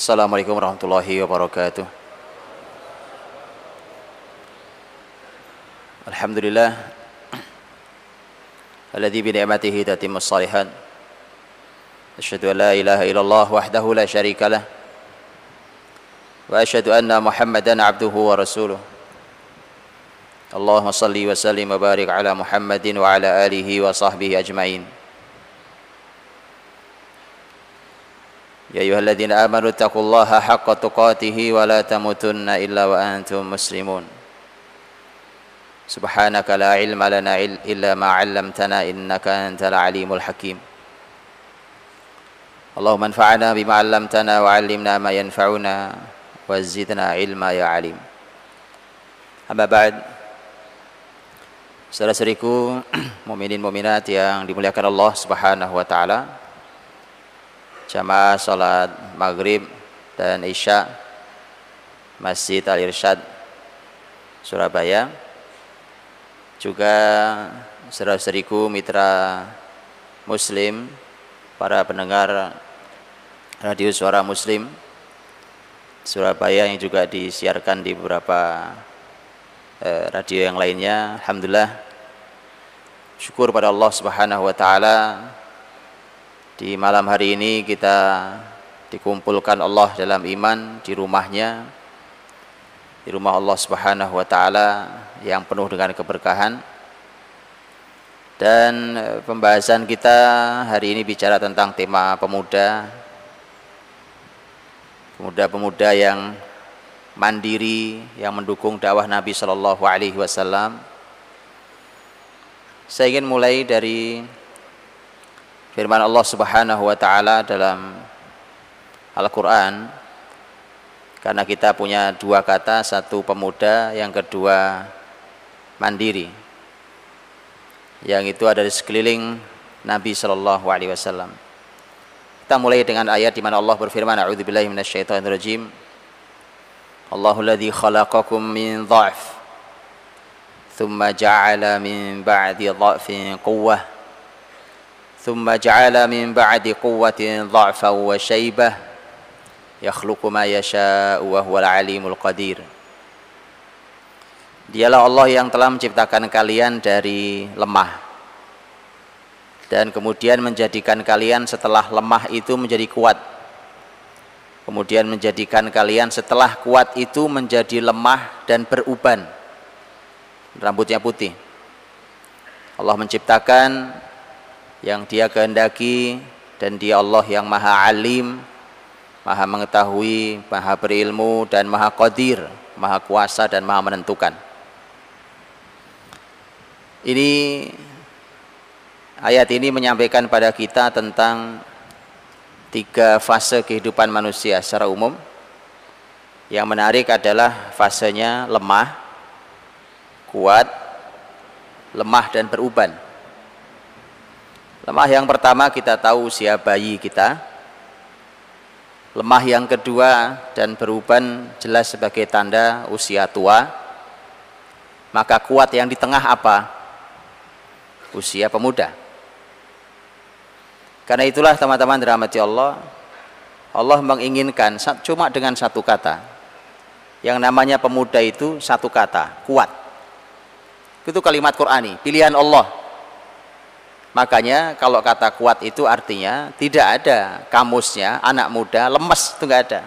Assalamualaikum warahmatullahi wabarakatuh. Alhamdulillah alladzi bi ni'matihi tatimmus shalihat. Asyhadu an la ilaha illallah wahdahu la syarika lah. Wa asyhadu anna Muhammadan abduhu wa rasuluh. Allahumma salli wa sallim wa barik ala Muhammadin wa ala alihi wa sahbihi ajmain. يا أيها الذين آمنوا اتقوا الله حق تقاته ولا تموتن إلا وأنتم مسلمون. سبحانك لا علم لنا إلا ما علمتنا إنك أنت العليم الحكيم. اللهم انفعنا بما علمتنا وعلمنا ما ينفعنا وزدنا علما يا عليم. أما بعد Saudara-saudariku, mukminin mukminat yang dimuliakan Allah Subhanahu wa taala. Jamaah sholat maghrib dan isya Masjid Al Irsyad Surabaya. Juga saudara-saudariku mitra muslim para pendengar radio suara muslim Surabaya yang juga disiarkan di beberapa eh, radio yang lainnya. Alhamdulillah syukur pada Allah subhanahu wa ta'ala di malam hari ini kita dikumpulkan Allah dalam iman di rumahnya di rumah Allah Subhanahu wa taala yang penuh dengan keberkahan. Dan e, pembahasan kita hari ini bicara tentang tema pemuda. Pemuda-pemuda yang mandiri yang mendukung dakwah Nabi Shallallahu alaihi wasallam. Saya ingin mulai dari firman Allah Subhanahu wa taala dalam Al-Qur'an karena kita punya dua kata, satu pemuda, yang kedua mandiri. Yang itu ada di sekeliling Nabi sallallahu alaihi wasallam. Kita mulai dengan ayat di mana Allah berfirman, "A'udzubillahi minasyaitonirrajim." Allahu alladzi khalaqakum min dha'f thumma ja'ala min ba'di dha'fin quwwah ثم جعل من بعد قوة ضعفا وشيبة يخلق ما يشاء وهو العليم القدير Dialah Allah yang telah menciptakan kalian dari lemah dan kemudian menjadikan kalian setelah lemah itu menjadi kuat. Kemudian menjadikan kalian setelah kuat itu menjadi lemah dan beruban. Rambutnya putih. Allah menciptakan yang dia kehendaki dan dia Allah yang maha alim maha mengetahui maha berilmu dan maha qadir maha kuasa dan maha menentukan. Ini ayat ini menyampaikan pada kita tentang tiga fase kehidupan manusia secara umum. Yang menarik adalah fasenya lemah kuat lemah dan beruban Lemah yang pertama kita tahu usia bayi kita. Lemah yang kedua dan beruban jelas sebagai tanda usia tua. Maka kuat yang di tengah apa? Usia pemuda. Karena itulah teman-teman dirahmati Allah, Allah menginginkan cuma dengan satu kata. Yang namanya pemuda itu satu kata, kuat. Itu kalimat Qur'ani, pilihan Allah Makanya kalau kata kuat itu artinya tidak ada kamusnya anak muda lemes itu enggak ada.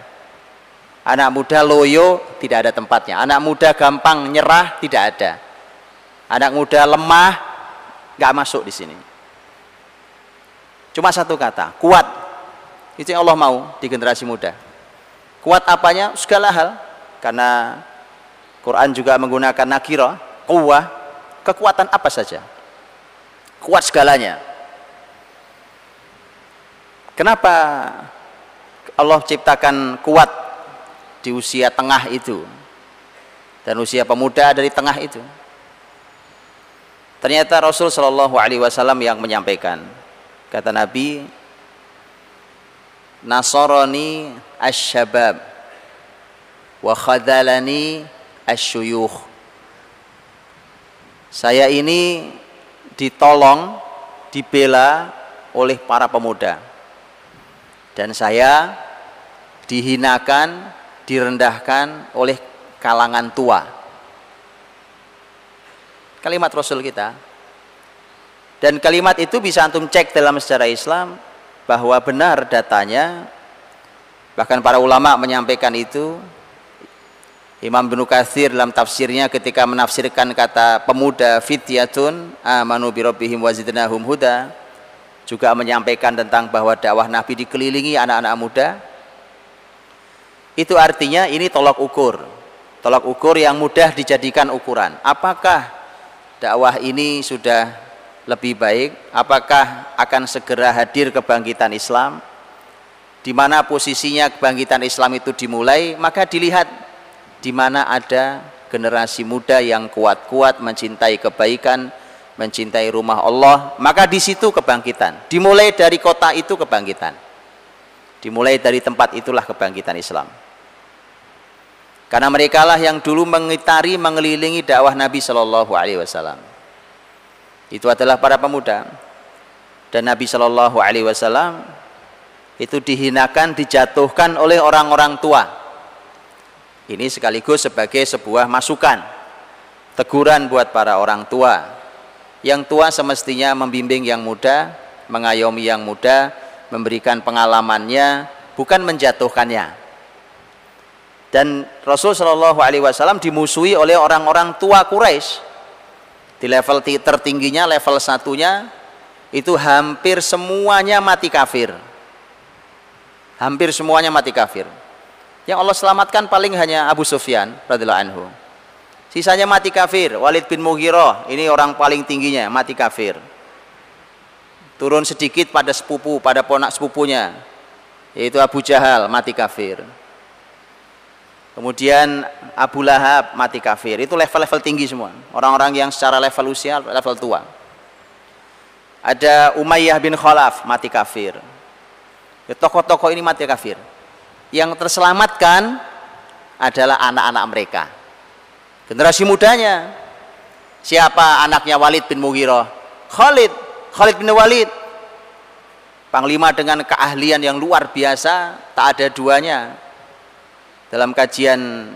Anak muda loyo tidak ada tempatnya. Anak muda gampang nyerah tidak ada. Anak muda lemah enggak masuk di sini. Cuma satu kata, kuat. Itu yang Allah mau di generasi muda. Kuat apanya? Segala hal. Karena Quran juga menggunakan nakira, kuwah, kekuatan apa saja kuat segalanya. Kenapa Allah ciptakan kuat di usia tengah itu dan usia pemuda dari tengah itu? Ternyata Rasul Shallallahu Alaihi Wasallam yang menyampaikan kata Nabi Nasarani asyabab wa khadalani asyuyuh saya ini ditolong, dibela oleh para pemuda. Dan saya dihinakan, direndahkan oleh kalangan tua. Kalimat Rasul kita. Dan kalimat itu bisa antum cek dalam sejarah Islam bahwa benar datanya bahkan para ulama menyampaikan itu Imam bin Katsir dalam tafsirnya ketika menafsirkan kata pemuda fityatun amanu bi rabbihim wazidnahum huda juga menyampaikan tentang bahwa dakwah Nabi dikelilingi anak-anak muda. Itu artinya ini tolak ukur. Tolak ukur yang mudah dijadikan ukuran. Apakah dakwah ini sudah lebih baik? Apakah akan segera hadir kebangkitan Islam? Di mana posisinya kebangkitan Islam itu dimulai? Maka dilihat di mana ada generasi muda yang kuat-kuat mencintai kebaikan, mencintai rumah Allah, maka di situ kebangkitan. Dimulai dari kota itu kebangkitan. Dimulai dari tempat itulah kebangkitan Islam. Karena mereka lah yang dulu mengitari, mengelilingi dakwah Nabi Shallallahu Alaihi Wasallam. Itu adalah para pemuda. Dan Nabi Shallallahu Alaihi Wasallam itu dihinakan, dijatuhkan oleh orang-orang tua ini sekaligus sebagai sebuah masukan, teguran buat para orang tua. Yang tua semestinya membimbing yang muda, mengayomi yang muda, memberikan pengalamannya, bukan menjatuhkannya. Dan Rasul Shallallahu Alaihi Wasallam dimusuhi oleh orang-orang tua Quraisy. Di level tertingginya, level satunya, itu hampir semuanya mati kafir. Hampir semuanya mati kafir. Yang Allah selamatkan paling hanya Abu Sufyan radhiyallahu anhu. Sisanya mati kafir. Walid bin Mughirah ini orang paling tingginya mati kafir. Turun sedikit pada sepupu, pada ponak sepupunya yaitu Abu Jahal mati kafir. Kemudian Abu Lahab mati kafir. Itu level-level tinggi semua. Orang-orang yang secara level usia level tua. Ada Umayyah bin Khalaf mati kafir. Ya, tokoh-tokoh ini mati kafir yang terselamatkan adalah anak-anak mereka. Generasi mudanya. Siapa anaknya Walid bin Mughirah? Khalid. Khalid bin Walid. Panglima dengan keahlian yang luar biasa tak ada duanya. Dalam kajian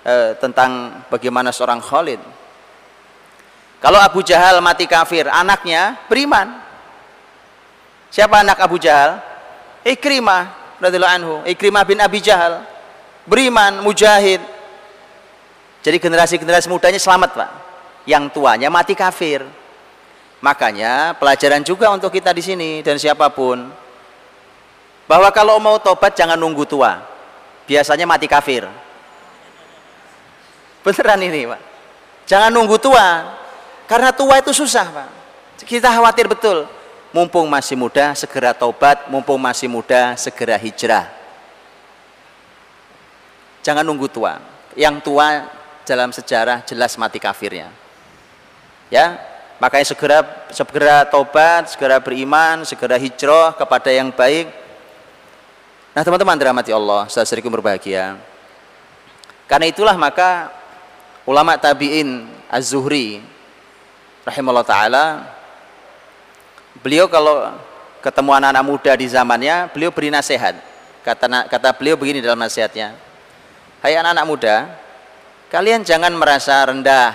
eh, tentang bagaimana seorang Khalid. Kalau Abu Jahal mati kafir anaknya beriman. Siapa anak Abu Jahal? Ikrimah radhiyallahu anhu, Ikrimah bin Abi Jahal, beriman, mujahid. Jadi generasi-generasi mudanya selamat, Pak. Yang tuanya mati kafir. Makanya pelajaran juga untuk kita di sini dan siapa pun bahwa kalau mau tobat jangan nunggu tua. Biasanya mati kafir. Beneran ini, Pak. Jangan nunggu tua. Karena tua itu susah, Pak. Kita khawatir betul mumpung masih muda segera taubat, mumpung masih muda segera hijrah. Jangan nunggu tua. Yang tua dalam sejarah jelas mati kafirnya. Ya, makanya segera segera taubat, segera beriman, segera hijrah kepada yang baik. Nah, teman-teman dirahmati Allah, saudaraku berbahagia. Karena itulah maka ulama tabi'in Az-Zuhri rahimahullah taala Beliau kalau ketemu anak-anak muda di zamannya, beliau beri nasihat. Kata kata beliau begini dalam nasihatnya. Hai anak-anak muda, kalian jangan merasa rendah.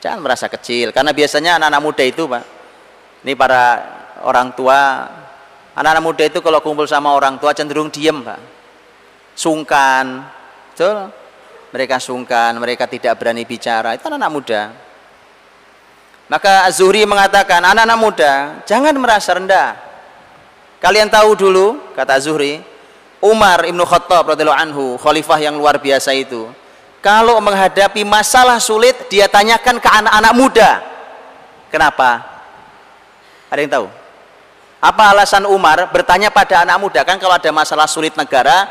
Jangan merasa kecil karena biasanya anak-anak muda itu, Pak. Ini para orang tua, anak-anak muda itu kalau kumpul sama orang tua cenderung diem, Pak. Sungkan. Betul? Mereka sungkan, mereka tidak berani bicara. Itu anak-anak muda. Maka Az-Zuhri mengatakan, anak-anak muda, jangan merasa rendah. Kalian tahu dulu, kata Az-Zuhri, Umar Ibnu Khattab radhiyallahu anhu, khalifah yang luar biasa itu, kalau menghadapi masalah sulit, dia tanyakan ke anak-anak muda. Kenapa? Ada yang tahu? Apa alasan Umar bertanya pada anak muda? Kan kalau ada masalah sulit negara,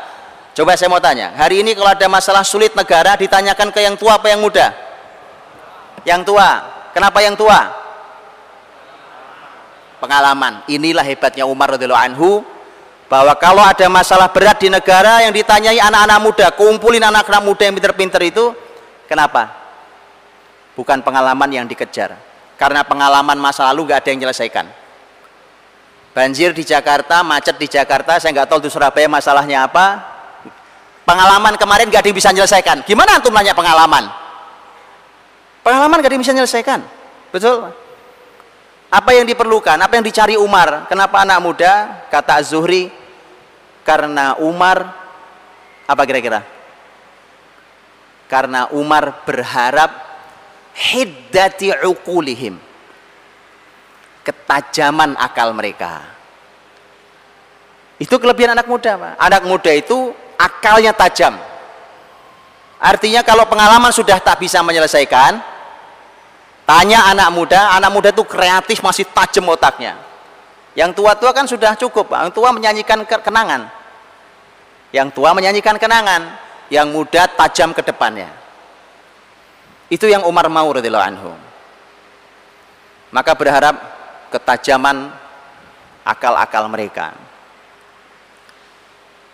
coba saya mau tanya, hari ini kalau ada masalah sulit negara, ditanyakan ke yang tua apa yang muda? Yang tua. Kenapa yang tua? Pengalaman. Inilah hebatnya Umar radhiyallahu anhu bahwa kalau ada masalah berat di negara yang ditanyai anak-anak muda, kumpulin anak-anak muda yang pinter-pinter itu, kenapa? Bukan pengalaman yang dikejar. Karena pengalaman masa lalu gak ada yang menyelesaikan. banjir di Jakarta macet di Jakarta saya nggak tahu di Surabaya masalahnya apa pengalaman kemarin nggak ada yang bisa menyelesaikan gimana antum nanya pengalaman pengalaman yang bisa menyelesaikan. Betul? Apa yang diperlukan? Apa yang dicari Umar? Kenapa anak muda? Kata Zuhri karena Umar apa kira-kira? Karena Umar berharap hiddati uqulihim ketajaman akal mereka. Itu kelebihan anak muda anak muda itu akalnya tajam artinya kalau pengalaman sudah tak bisa menyelesaikan tanya anak muda anak muda itu kreatif masih tajam otaknya. Yang tua-tua kan sudah cukup yang tua menyanyikan kenangan. Yang tua menyanyikan kenangan yang muda tajam ke depannya. Itu yang Umar mau radhiyallahu anhu. Maka berharap ketajaman akal-akal mereka.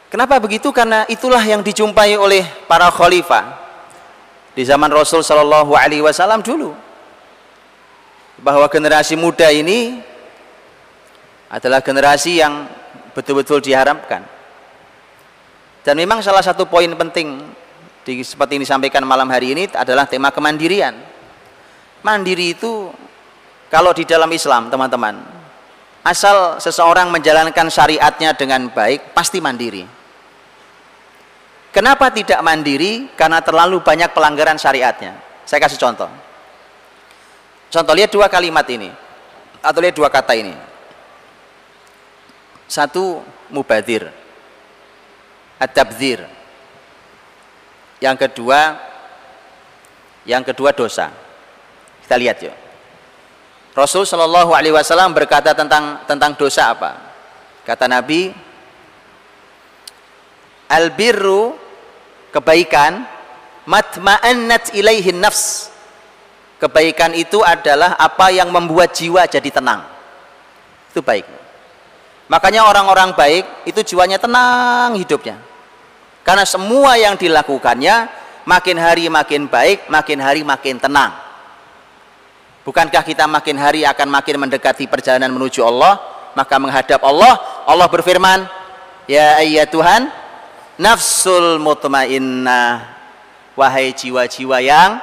Kenapa begitu? Karena itulah yang dijumpai oleh para khalifah di zaman Rasul Shallallahu Alaihi Wasallam dulu, bahwa generasi muda ini adalah generasi yang betul-betul diharapkan. Dan memang salah satu poin penting di, seperti yang disampaikan malam hari ini adalah tema kemandirian. Mandiri itu kalau di dalam Islam, teman-teman, asal seseorang menjalankan syariatnya dengan baik, pasti mandiri. Kenapa tidak mandiri? Karena terlalu banyak pelanggaran syariatnya. Saya kasih contoh. Contoh lihat dua kalimat ini atau lihat dua kata ini. Satu mubadir, adabzir. Yang kedua, yang kedua dosa. Kita lihat yuk. Rasul Shallallahu Alaihi Wasallam berkata tentang tentang dosa apa? Kata Nabi, albirru kebaikan matma'annat ilaihin nafs. Kebaikan itu adalah apa yang membuat jiwa jadi tenang. Itu baik. Makanya orang-orang baik itu jiwanya tenang hidupnya. Karena semua yang dilakukannya makin hari makin baik, makin hari makin tenang. Bukankah kita makin hari akan makin mendekati perjalanan menuju Allah, maka menghadap Allah, Allah berfirman, "Ya ayya Tuhan, nafsul mutmainnah, wahai jiwa-jiwa yang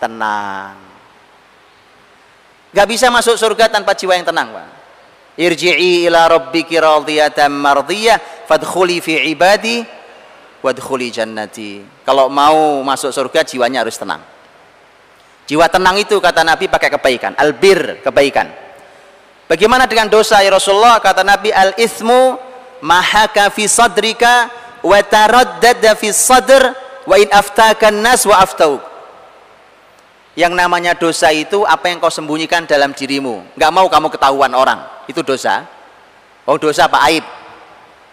tenang." Gak bisa masuk surga tanpa jiwa yang tenang, Pak. Irji'i ila rabbiki radiyatan mardiyah fadkhuli fi ibadi wadkhuli jannati. Kalau mau masuk surga jiwanya harus tenang. Jiwa tenang itu kata Nabi pakai kebaikan, albir kebaikan. Bagaimana dengan dosa ya Rasulullah? Kata Nabi al ismu mahaka fi sadrika wa taraddada fi sadr wa in aftaka nas wa aftauk. Yang namanya dosa itu apa yang kau sembunyikan dalam dirimu. Enggak mau kamu ketahuan orang. Itu dosa. Oh dosa apa? Aib.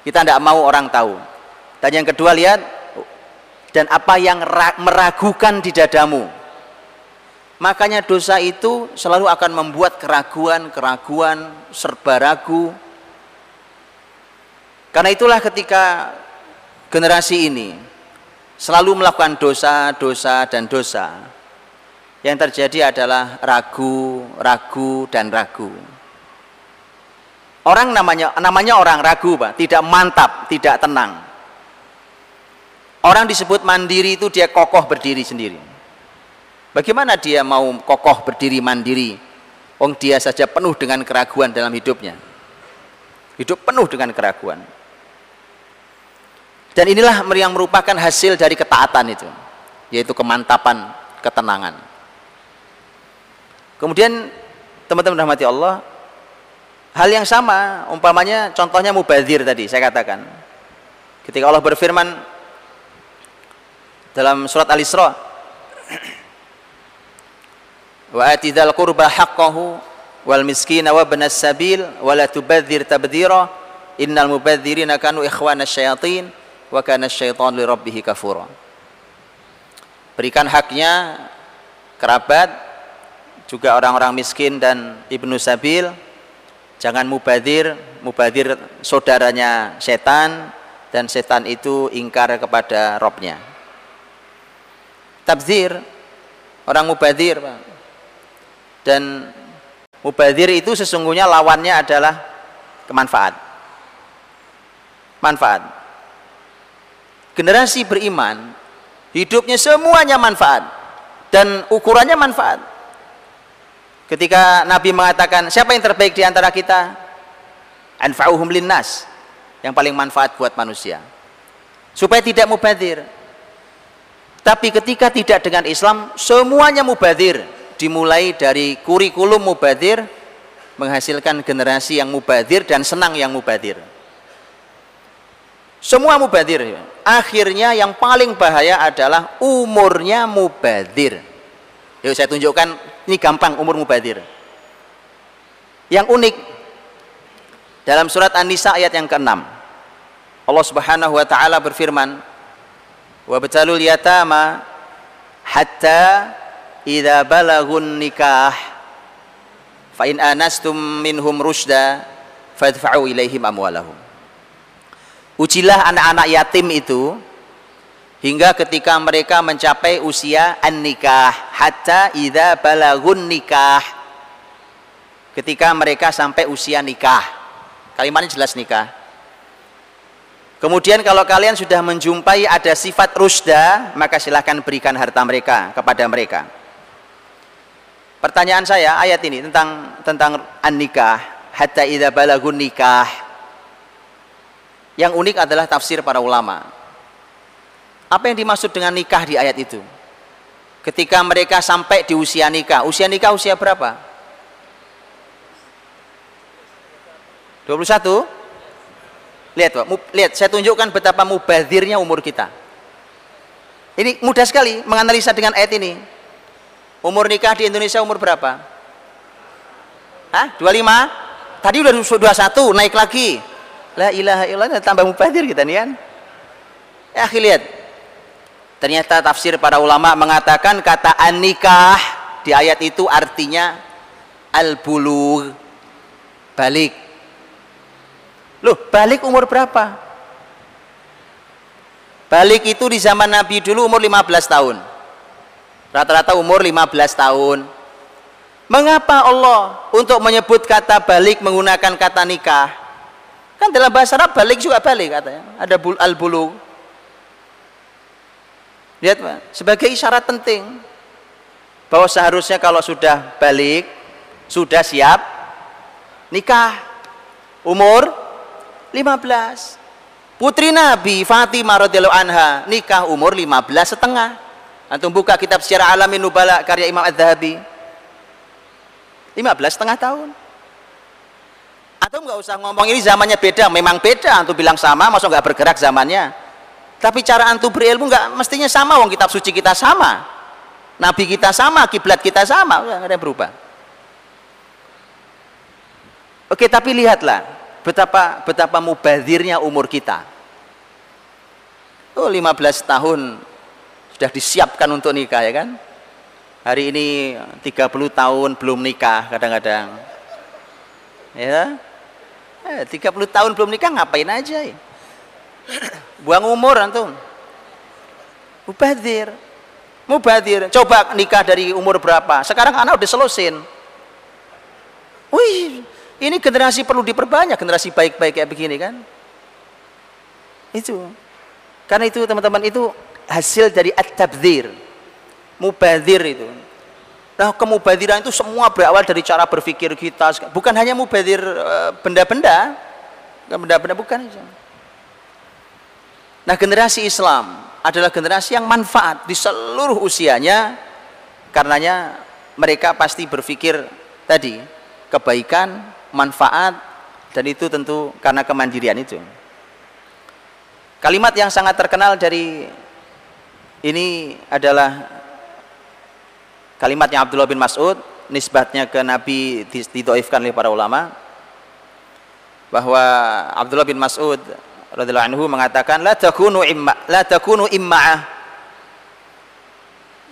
Kita tidak mau orang tahu. Dan yang kedua lihat dan apa yang meragukan di dadamu Makanya dosa itu selalu akan membuat keraguan-keraguan, serba ragu. Karena itulah ketika generasi ini selalu melakukan dosa, dosa, dan dosa, yang terjadi adalah ragu, ragu, dan ragu. Orang namanya namanya orang ragu, Pak, tidak mantap, tidak tenang. Orang disebut mandiri itu dia kokoh berdiri sendiri. Bagaimana dia mau kokoh berdiri mandiri? Wong dia saja penuh dengan keraguan dalam hidupnya. Hidup penuh dengan keraguan. Dan inilah yang merupakan hasil dari ketaatan itu, yaitu kemantapan, ketenangan. Kemudian teman-teman rahmati Allah, hal yang sama, umpamanya contohnya mubazir tadi saya katakan. Ketika Allah berfirman dalam surat Al-Isra wa ati dzal qurba haqqahu wal miskina wa ibnas sabil wa la tubadzir tabdzira innal mubadzirina kanu ikhwana syayatin wa kana syaitan li rabbih kafura berikan haknya kerabat juga orang-orang miskin dan ibnu sabil jangan mubadir mubadir saudaranya setan dan setan itu ingkar kepada robnya tabzir orang mubadir dan mubadir itu sesungguhnya lawannya adalah kemanfaat. Manfaat. Generasi beriman hidupnya semuanya manfaat dan ukurannya manfaat. Ketika Nabi mengatakan, siapa yang terbaik di antara kita? Anfa'uhum linnas. Yang paling manfaat buat manusia. Supaya tidak mubadir. Tapi ketika tidak dengan Islam, semuanya mubadir. Dimulai dari kurikulum mubadir, menghasilkan generasi yang mubadir dan senang yang mubadir. Semua mubadir. Akhirnya yang paling bahaya adalah umurnya mubadir. Yuk saya tunjukkan, ini gampang umur mubadir. Yang unik, dalam surat An-Nisa ayat yang ke-6. Allah Subhanahu wa taala berfirman, "Wa batalul yatama hatta idza balagun nikah fa in anastum minhum rusda fadfa'u ilaihim amwalahum." Ujilah anak-anak yatim itu hingga ketika mereka mencapai usia an-nikah hatta idza balagun nikah ketika mereka sampai usia nikah Kalimatnya jelas nikah. Kemudian kalau kalian sudah menjumpai ada sifat rusda, maka silahkan berikan harta mereka kepada mereka. Pertanyaan saya ayat ini tentang tentang an-nikah, hatta idza balagun nikah. Yang unik adalah tafsir para ulama. Apa yang dimaksud dengan nikah di ayat itu? Ketika mereka sampai di usia nikah, usia nikah usia berapa? 21 lihat Pak, lihat saya tunjukkan betapa mubadirnya umur kita ini mudah sekali menganalisa dengan ayat ini umur nikah di Indonesia umur berapa? Hah? 25? tadi udah 21 naik lagi la ilaha illallah tambah mubadir kita nih kan ya lihat ternyata tafsir para ulama mengatakan kata an-nikah di ayat itu artinya al-bulugh balik Loh, balik umur berapa? Balik itu di zaman Nabi dulu umur 15 tahun. Rata-rata umur 15 tahun. Mengapa Allah untuk menyebut kata balik menggunakan kata nikah? Kan dalam bahasa Arab balik juga balik katanya. Ada al-bulu. Lihat Pak, sebagai isyarat penting bahwa seharusnya kalau sudah balik, sudah siap nikah. Umur 15 putri Nabi Fatimah radhiyallahu anha nikah umur 15 setengah antum buka kitab sejarah alamin nubala karya Imam Az-Zahabi 15 setengah tahun atau nggak usah ngomong ini zamannya beda. Memang beda antum bilang sama masuk nggak bergerak zamannya? Tapi cara antum berilmu nggak mestinya sama wong kitab suci kita sama. Nabi kita sama kiblat kita sama nggak ada yang berubah. Oke tapi lihatlah betapa betapa mubadirnya umur kita. Oh 15 tahun sudah disiapkan untuk nikah ya kan? Hari ini 30 tahun belum nikah kadang-kadang. Ya eh, 30 tahun belum nikah ngapain aja ya? buang umur antum mubadir mubadir coba nikah dari umur berapa sekarang anak udah selesai wih ini generasi perlu diperbanyak, generasi baik-baik kayak begini kan. Itu. Karena itu teman-teman itu hasil dari at-tabdzir. Mubadir itu. Nah, kemubadiran itu semua berawal dari cara berpikir kita. Bukan hanya mubadir eh, benda-benda, benda-benda bukan. Nah, generasi Islam adalah generasi yang manfaat di seluruh usianya karenanya mereka pasti berpikir tadi kebaikan manfaat dan itu tentu karena kemandirian itu kalimat yang sangat terkenal dari ini adalah kalimatnya Abdullah bin Mas'ud nisbatnya ke Nabi didoifkan oleh para ulama bahwa Abdullah bin Mas'ud radhiyallahu anhu mengatakan la takunu imma la takunu imma'ah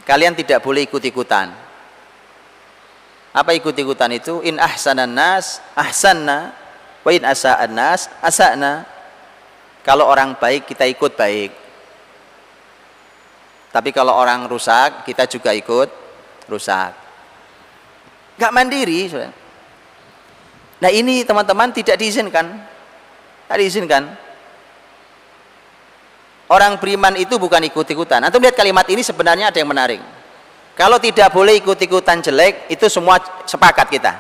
kalian tidak boleh ikut-ikutan apa ikut-ikutan itu? In ahsanan nas ahsanna wa in asa'an nas asa'na. Kalau orang baik kita ikut baik. Tapi kalau orang rusak kita juga ikut rusak. Gak mandiri. Nah ini teman-teman tidak diizinkan. Tidak diizinkan. Orang beriman itu bukan ikut-ikutan. Antum lihat kalimat ini sebenarnya ada yang menarik. Kalau tidak boleh ikut-ikutan jelek, itu semua sepakat kita.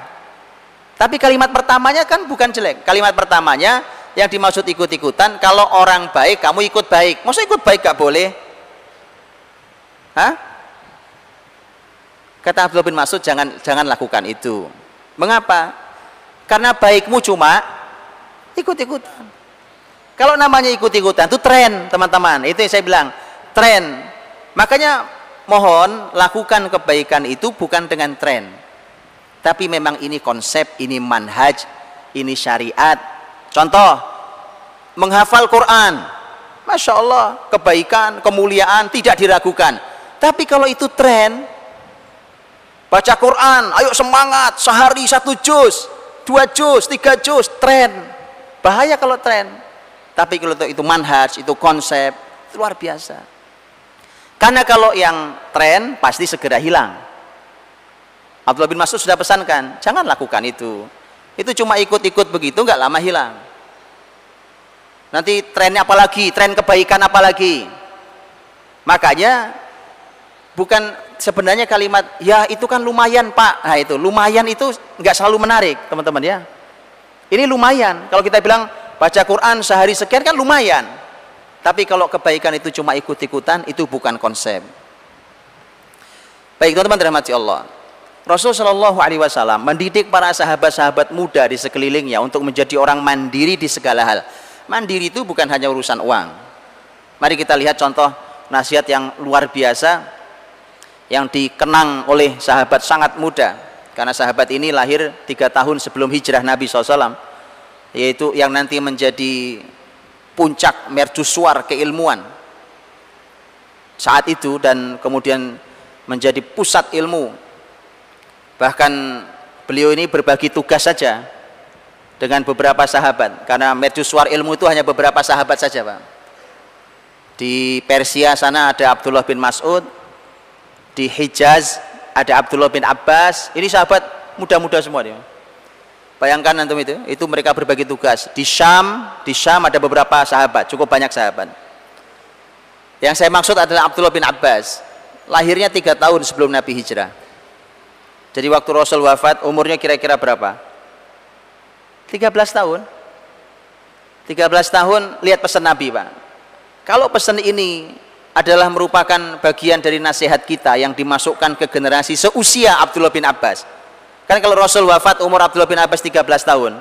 Tapi kalimat pertamanya kan bukan jelek. Kalimat pertamanya yang dimaksud ikut-ikutan, kalau orang baik, kamu ikut baik. Maksudnya ikut baik gak boleh? Hah? Kata Abdullah bin Mas'ud, jangan jangan lakukan itu. Mengapa? Karena baikmu cuma ikut-ikutan. Kalau namanya ikut-ikutan itu tren, teman-teman. Itu yang saya bilang, tren. Makanya mohon lakukan kebaikan itu bukan dengan tren. Tapi memang ini konsep, ini manhaj, ini syariat. Contoh, menghafal Quran. Masya Allah, kebaikan, kemuliaan tidak diragukan. Tapi kalau itu tren, baca Quran, ayo semangat, sehari satu juz, dua juz, tiga juz, tren. Bahaya kalau tren tapi kalau itu manhaj, itu konsep, itu luar biasa. Karena kalau yang tren pasti segera hilang. Abdullah bin Mas'ud sudah pesankan, jangan lakukan itu. Itu cuma ikut-ikut begitu, nggak lama hilang. Nanti trennya apa lagi? Tren kebaikan apa lagi? Makanya bukan sebenarnya kalimat ya itu kan lumayan pak. Nah itu lumayan itu nggak selalu menarik teman-teman ya. Ini lumayan. Kalau kita bilang baca Quran sehari sekian kan lumayan tapi kalau kebaikan itu cuma ikut-ikutan itu bukan konsep baik teman-teman dirahmati Allah Rasul Shallallahu Alaihi Wasallam mendidik para sahabat-sahabat muda di sekelilingnya untuk menjadi orang mandiri di segala hal. Mandiri itu bukan hanya urusan uang. Mari kita lihat contoh nasihat yang luar biasa yang dikenang oleh sahabat sangat muda. Karena sahabat ini lahir tiga tahun sebelum hijrah Nabi SAW yaitu yang nanti menjadi puncak mercusuar keilmuan. Saat itu dan kemudian menjadi pusat ilmu. Bahkan beliau ini berbagi tugas saja dengan beberapa sahabat. Karena mercusuar ilmu itu hanya beberapa sahabat saja Pak. Di Persia sana ada Abdullah bin Mas'ud di Hijaz ada Abdullah bin Abbas ini sahabat muda-muda semua dia Bayangkan antum itu, itu mereka berbagi tugas. Di Syam, di Syam ada beberapa sahabat, cukup banyak sahabat. Yang saya maksud adalah Abdullah bin Abbas. Lahirnya tiga tahun sebelum Nabi hijrah. Jadi waktu Rasul wafat, umurnya kira-kira berapa? 13 tahun. 13 tahun, lihat pesan Nabi Pak. Kalau pesan ini adalah merupakan bagian dari nasihat kita yang dimasukkan ke generasi seusia Abdullah bin Abbas Kan kalau Rasul wafat umur Abdullah bin Abbas 13 tahun.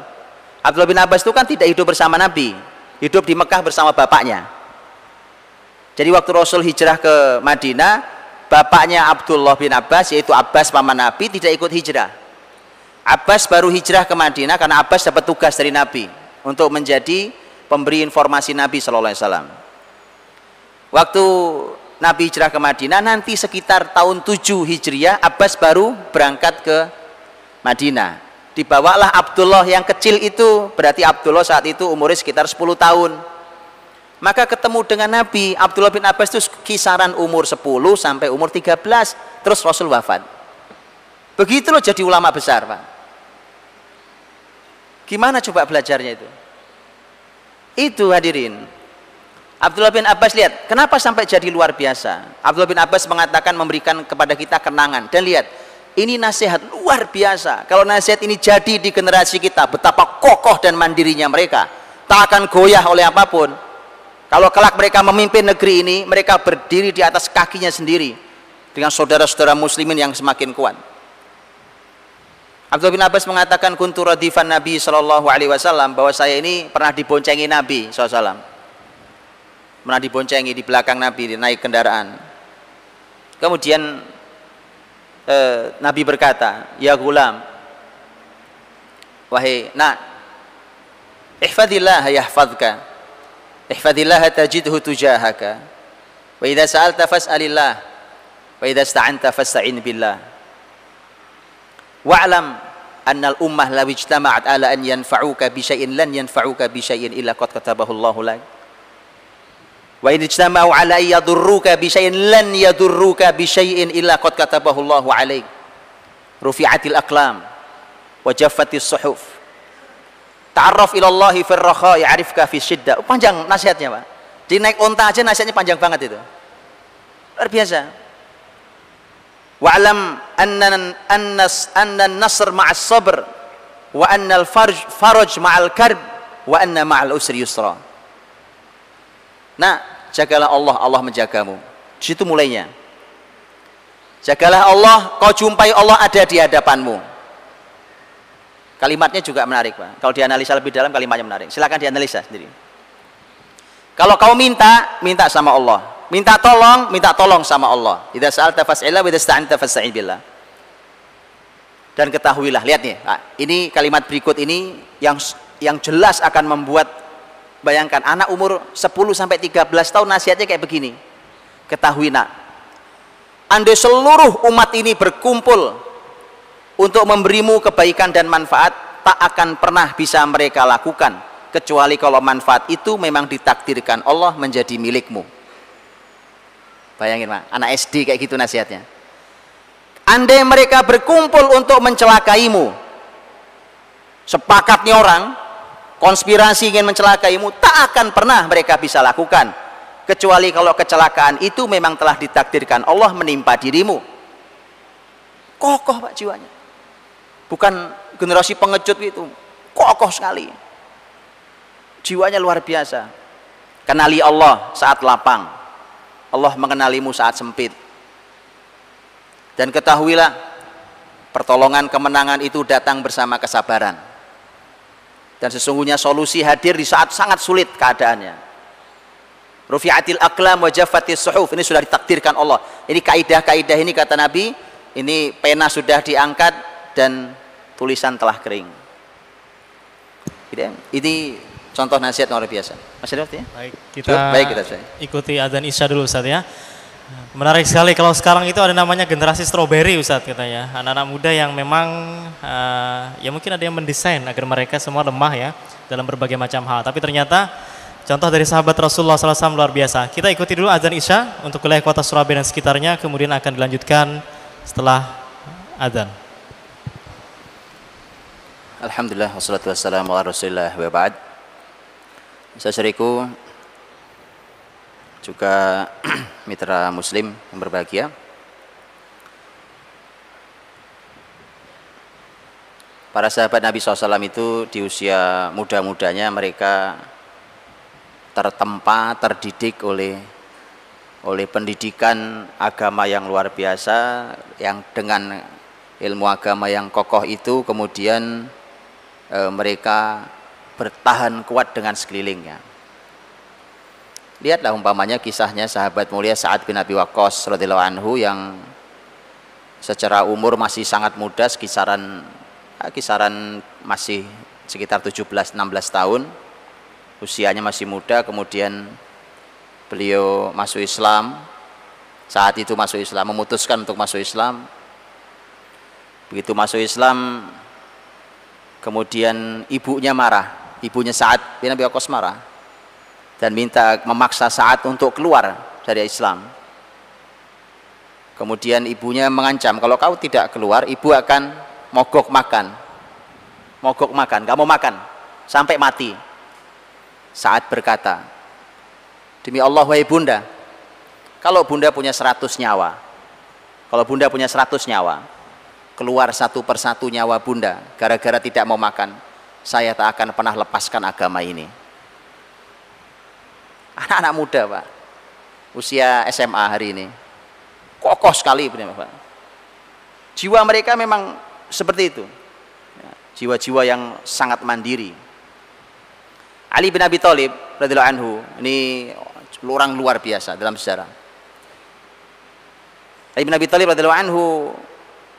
Abdullah bin Abbas itu kan tidak hidup bersama Nabi. Hidup di Mekah bersama bapaknya. Jadi waktu Rasul hijrah ke Madinah, bapaknya Abdullah bin Abbas yaitu Abbas paman Nabi tidak ikut hijrah. Abbas baru hijrah ke Madinah karena Abbas dapat tugas dari Nabi untuk menjadi pemberi informasi Nabi Shallallahu Alaihi Wasallam. Waktu Nabi hijrah ke Madinah nanti sekitar tahun 7 Hijriah Abbas baru berangkat ke Madinah. Dibawalah Abdullah yang kecil itu, berarti Abdullah saat itu umurnya sekitar 10 tahun. Maka ketemu dengan Nabi, Abdullah bin Abbas itu kisaran umur 10 sampai umur 13, terus Rasul wafat. Begitu loh jadi ulama besar, Pak. Gimana coba belajarnya itu? Itu hadirin. Abdullah bin Abbas lihat, kenapa sampai jadi luar biasa? Abdullah bin Abbas mengatakan memberikan kepada kita kenangan. Dan lihat, ini nasihat luar biasa. Kalau nasihat ini jadi di generasi kita, betapa kokoh dan mandirinya mereka. Tak akan goyah oleh apa pun. Kalau kelak mereka memimpin negeri ini, mereka berdiri di atas kakinya sendiri. Dengan saudara-saudara muslimin yang semakin kuat. Abdul bin Abbas mengatakan kuntu radifan Nabi Shallallahu alaihi wasallam bahwa saya ini pernah diboncengi Nabi SAW. Pernah diboncengi di belakang Nabi naik kendaraan. Kemudian eh, Nabi berkata, "Ya gulam, wahai nak, ihfadillah yahfadka. Ihfadillah tajidhu tujahaka. Wa idza sa'alta fas'alillah. Wa idza ista'anta fasta'in billah. Wa'lam anna al-ummah law ijtama'at ala an yanfa'uka bi syai'in lan yanfa'uka bi illa qad katabahu Allahu lak." Wa in ijtama'u ala yadurruka bi syai'in lan yadurruka bi syai'in illa qad katabahu Allahu 'alaik. Rufi'atil aqlam wa jaffatis suhuf ta'arraf ilallahi fir raha ya'rifka fi syiddah. Oh, panjang nasihatnya, Pak. Di naik onta aja nasihatnya panjang banget itu. Luar biasa. Wa'lam anna annas anna nasr ma'as sabr wa anna al-farj faraj ma'al karb wa anna ma'al usri yusra. Nah, jagalah Allah, Allah menjagamu. Di situ mulainya. Jagalah Allah, kau jumpai Allah ada di hadapanmu. Kalimatnya juga menarik, Pak. Kalau dianalisa lebih dalam kalimatnya menarik. Silakan dianalisa sendiri. Kalau kau minta, minta sama Allah. Minta tolong, minta tolong sama Allah. Idza sa'alta fas'illah wa idza sta'anta billah. Dan ketahuilah, lihat nih, ini kalimat berikut ini yang yang jelas akan membuat bayangkan anak umur 10 sampai 13 tahun nasihatnya kayak begini. Ketahui nak, andai seluruh umat ini berkumpul untuk memberimu kebaikan dan manfaat, tak akan pernah bisa mereka lakukan. Kecuali kalau manfaat itu memang ditakdirkan Allah menjadi milikmu. Bayangin pak anak SD kayak gitu nasihatnya. Andai mereka berkumpul untuk mencelakaimu sepakatnya orang konspirasi ingin mencelakaimu tak akan pernah mereka bisa lakukan. Kecuali kalau kecelakaan itu memang telah ditakdirkan Allah menimpa dirimu. Kokoh pak jiwanya. Bukan generasi pengecut itu. Kokoh sekali. Jiwanya luar biasa. Kenali Allah saat lapang. Allah mengenalimu saat sempit. Dan ketahuilah pertolongan kemenangan itu datang bersama kesabaran dan sesungguhnya solusi hadir di saat sangat sulit keadaannya. Rufi'atil aqlam wa suhuf. Ini sudah ditakdirkan Allah. Ini kaidah-kaidah ini kata Nabi. Ini pena sudah diangkat dan tulisan telah kering. Ini contoh nasihat luar biasa. Masih ada waktu ya? Baik, kita, Baik, kita ikuti adzan Isya dulu Ustaz ya. Menarik sekali kalau sekarang itu ada namanya generasi strawberry Ustaz katanya. Anak-anak muda yang memang uh, ya mungkin ada yang mendesain agar mereka semua lemah ya dalam berbagai macam hal. Tapi ternyata contoh dari sahabat Rasulullah SAW luar biasa. Kita ikuti dulu adzan Isya untuk wilayah kota Surabaya dan sekitarnya kemudian akan dilanjutkan setelah adzan. Alhamdulillah wassalatu wassalamu ala Rasulillah wa ba'd. Saudariku juga mitra muslim yang berbahagia. Para sahabat Nabi SAW itu di usia muda-mudanya mereka tertempa, terdidik oleh oleh pendidikan agama yang luar biasa yang dengan ilmu agama yang kokoh itu kemudian e, mereka bertahan kuat dengan sekelilingnya. Lihatlah umpamanya kisahnya sahabat mulia Sa'ad bin Abi Waqqas radhiyallahu anhu yang secara umur masih sangat muda kisaran eh, kisaran masih sekitar 17 16 tahun. Usianya masih muda kemudian beliau masuk Islam. Saat itu masuk Islam memutuskan untuk masuk Islam. Begitu masuk Islam kemudian ibunya marah ibunya Sa'ad bin Abi Waqqas marah dan minta memaksa Sa'ad untuk keluar dari Islam. Kemudian ibunya mengancam, kalau kau tidak keluar, ibu akan mogok makan. Mogok makan, kamu makan sampai mati. Saat berkata, demi Allah wahai bunda, kalau bunda punya seratus nyawa, kalau bunda punya seratus nyawa, keluar satu persatu nyawa bunda, gara-gara tidak mau makan, saya tak akan pernah lepaskan agama ini. Anak-anak muda, Pak. Usia SMA hari ini. Kokoh sekali, Pak. Jiwa mereka memang seperti itu. Ya, jiwa-jiwa yang sangat mandiri. Ali bin Abi Thalib radhiyallahu anhu, ini orang luar biasa dalam sejarah. Ali bin Abi Thalib radhiyallahu anhu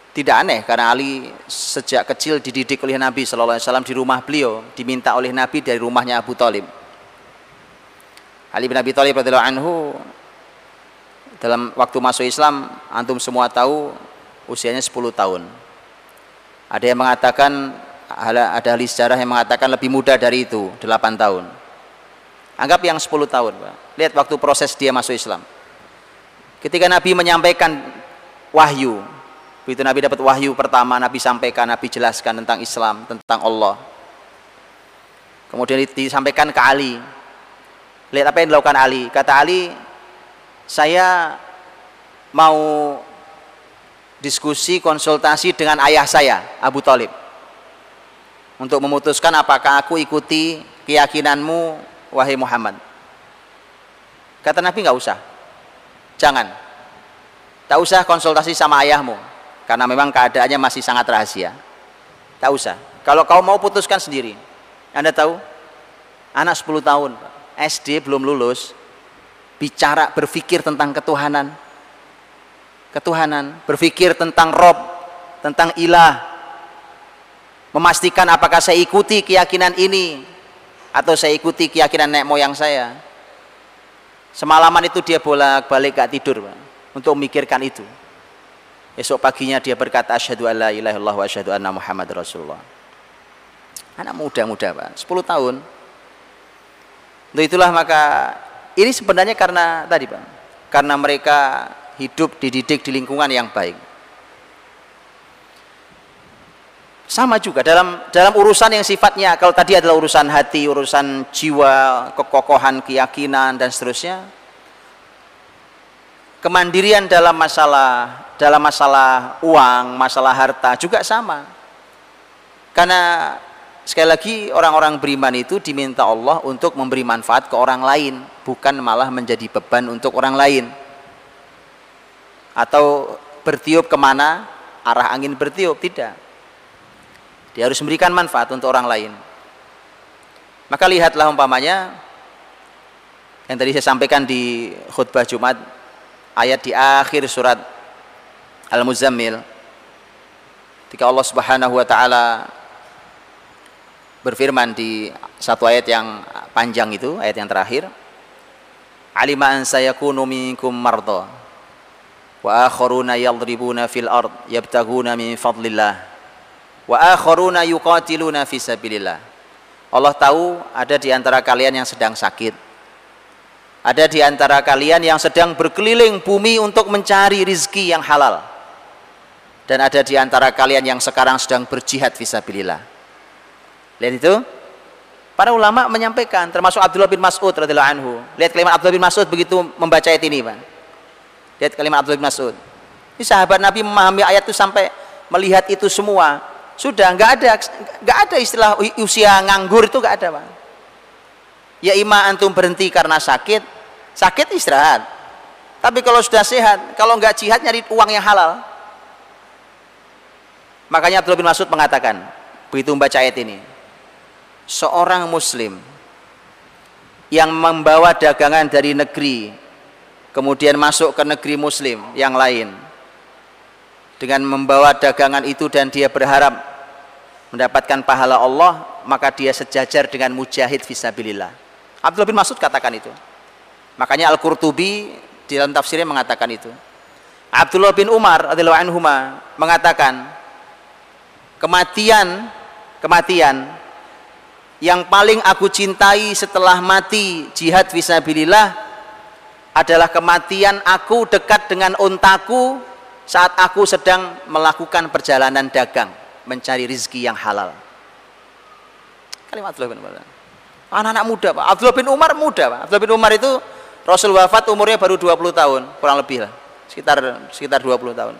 tidak aneh karena Ali sejak kecil dididik oleh Nabi Shallallahu Alaihi Wasallam di rumah beliau diminta oleh Nabi dari rumahnya Abu Talib Ali bin Abi Thalib radhiyallahu anhu dalam waktu masuk Islam antum semua tahu usianya 10 tahun ada yang mengatakan ada ahli sejarah yang mengatakan lebih muda dari itu 8 tahun anggap yang 10 tahun Pak. lihat waktu proses dia masuk Islam ketika Nabi menyampaikan wahyu Begitu Nabi dapat wahyu pertama, Nabi sampaikan, Nabi jelaskan tentang Islam, tentang Allah. Kemudian disampaikan ke Ali. Lihat apa yang dilakukan Ali. Kata Ali, saya mau diskusi konsultasi dengan ayah saya Abu Talib. Untuk memutuskan apakah aku ikuti keyakinanmu wahai Muhammad. Kata Nabi nggak usah. Jangan. Tak usah konsultasi sama ayahmu karena memang keadaannya masih sangat rahasia. Tak usah. Kalau kau mau putuskan sendiri anda tahu anak 10 tahun SD belum lulus bicara berpikir tentang ketuhanan ketuhanan, berpikir tentang Rob, tentang ilah, memastikan apakah saya ikuti keyakinan ini atau saya ikuti keyakinan nenek moyang saya. Semalaman itu dia bolak-balik gak tidur untuk memikirkan itu. Esok paginya dia berkata asyhadu alla ilaha illallah wa asyhadu anna Muhammad Rasulullah. Anak muda-muda Pak, 10 tahun. Untuk itulah maka ini sebenarnya karena tadi Pak, karena mereka hidup dididik di lingkungan yang baik. Sama juga dalam dalam urusan yang sifatnya kalau tadi adalah urusan hati, urusan jiwa, kekokohan keyakinan dan seterusnya. Kemandirian dalam masalah dalam masalah uang, masalah harta juga sama. Karena sekali lagi orang-orang beriman itu diminta Allah untuk memberi manfaat ke orang lain, bukan malah menjadi beban untuk orang lain. Atau bertiup ke mana arah angin bertiup tidak. Dia harus memberikan manfaat untuk orang lain. Maka lihatlah umpamanya yang tadi saya sampaikan di khutbah Jumat ayat di akhir surat Al-Muzammil. Ketika Allah Subhanahu wa taala berfirman di satu ayat yang panjang itu ayat yang terakhir. Alima an sayakunu minkum wa akharuna yadribuna fil ard yabtaguna min fadlillah wa akharuna yuqatiluna fi sabilillah. Allah tahu ada di antara kalian yang sedang sakit. Ada di antara kalian yang sedang berkeliling bumi untuk mencari rizki yang halal. Dan ada di antara kalian yang sekarang sedang berjihad fisabilillah lihat itu para ulama menyampaikan termasuk Abdullah bin Mas'ud radhiyallahu anhu lihat kalimat Abdullah bin Mas'ud begitu membaca ayat ini Pak Lihat kalimat Abdullah bin Mas'ud. Ini sahabat Nabi memahami ayat itu sampai melihat itu semua. Sudah nggak ada nggak ada istilah usia nganggur itu nggak ada, Pak. Ya ima antum berhenti karena sakit, sakit istirahat. Tapi kalau sudah sehat, kalau nggak jihad nyari uang yang halal. Makanya Abdullah bin Mas'ud mengatakan, begitu membaca ayat ini, seorang muslim yang membawa dagangan dari negeri kemudian masuk ke negeri muslim yang lain dengan membawa dagangan itu dan dia berharap mendapatkan pahala Allah maka dia sejajar dengan mujahid visabilillah Abdullah bin Mas'ud katakan itu. Makanya Al-Qurtubi di dalam tafsirnya mengatakan itu. Abdullah bin Umar radhiyallahu anhu mengatakan kematian kematian yang paling aku cintai setelah mati jihad visabilillah adalah kematian aku dekat dengan untaku saat aku sedang melakukan perjalanan dagang mencari rizki yang halal. Kalimat Abdullah bin Umar. Anak-anak muda Pak. Abdullah bin Umar muda Pak. Abdullah bin Umar itu Rasul wafat umurnya baru 20 tahun kurang lebih lah. Sekitar sekitar 20 tahun.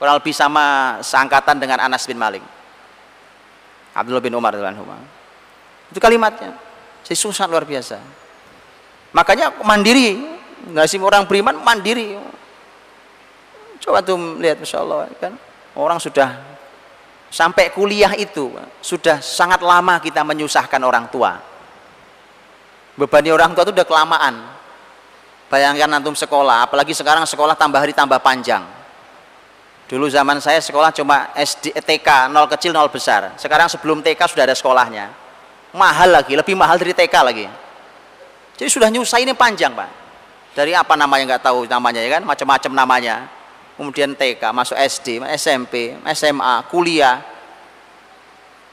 Kurang lebih sama seangkatan dengan Anas bin Malik Abdullah bin Umar itu kalimatnya. Saya susah luar biasa. Makanya mandiri nggak sih orang beriman mandiri. Coba tuh lihat Masya Allah kan? Orang sudah sampai kuliah itu sudah sangat lama kita menyusahkan orang tua. Bebannya orang tua itu udah kelamaan. Bayangkan antum sekolah apalagi sekarang sekolah tambah hari tambah panjang dulu zaman saya sekolah cuma SD, TK nol kecil nol besar sekarang sebelum TK sudah ada sekolahnya mahal lagi lebih mahal dari TK lagi jadi sudah nyusah ini panjang pak. Dari apa namanya nggak tahu namanya ya kan, macam-macam namanya. Kemudian TK, masuk SD, SMP, SMA, kuliah.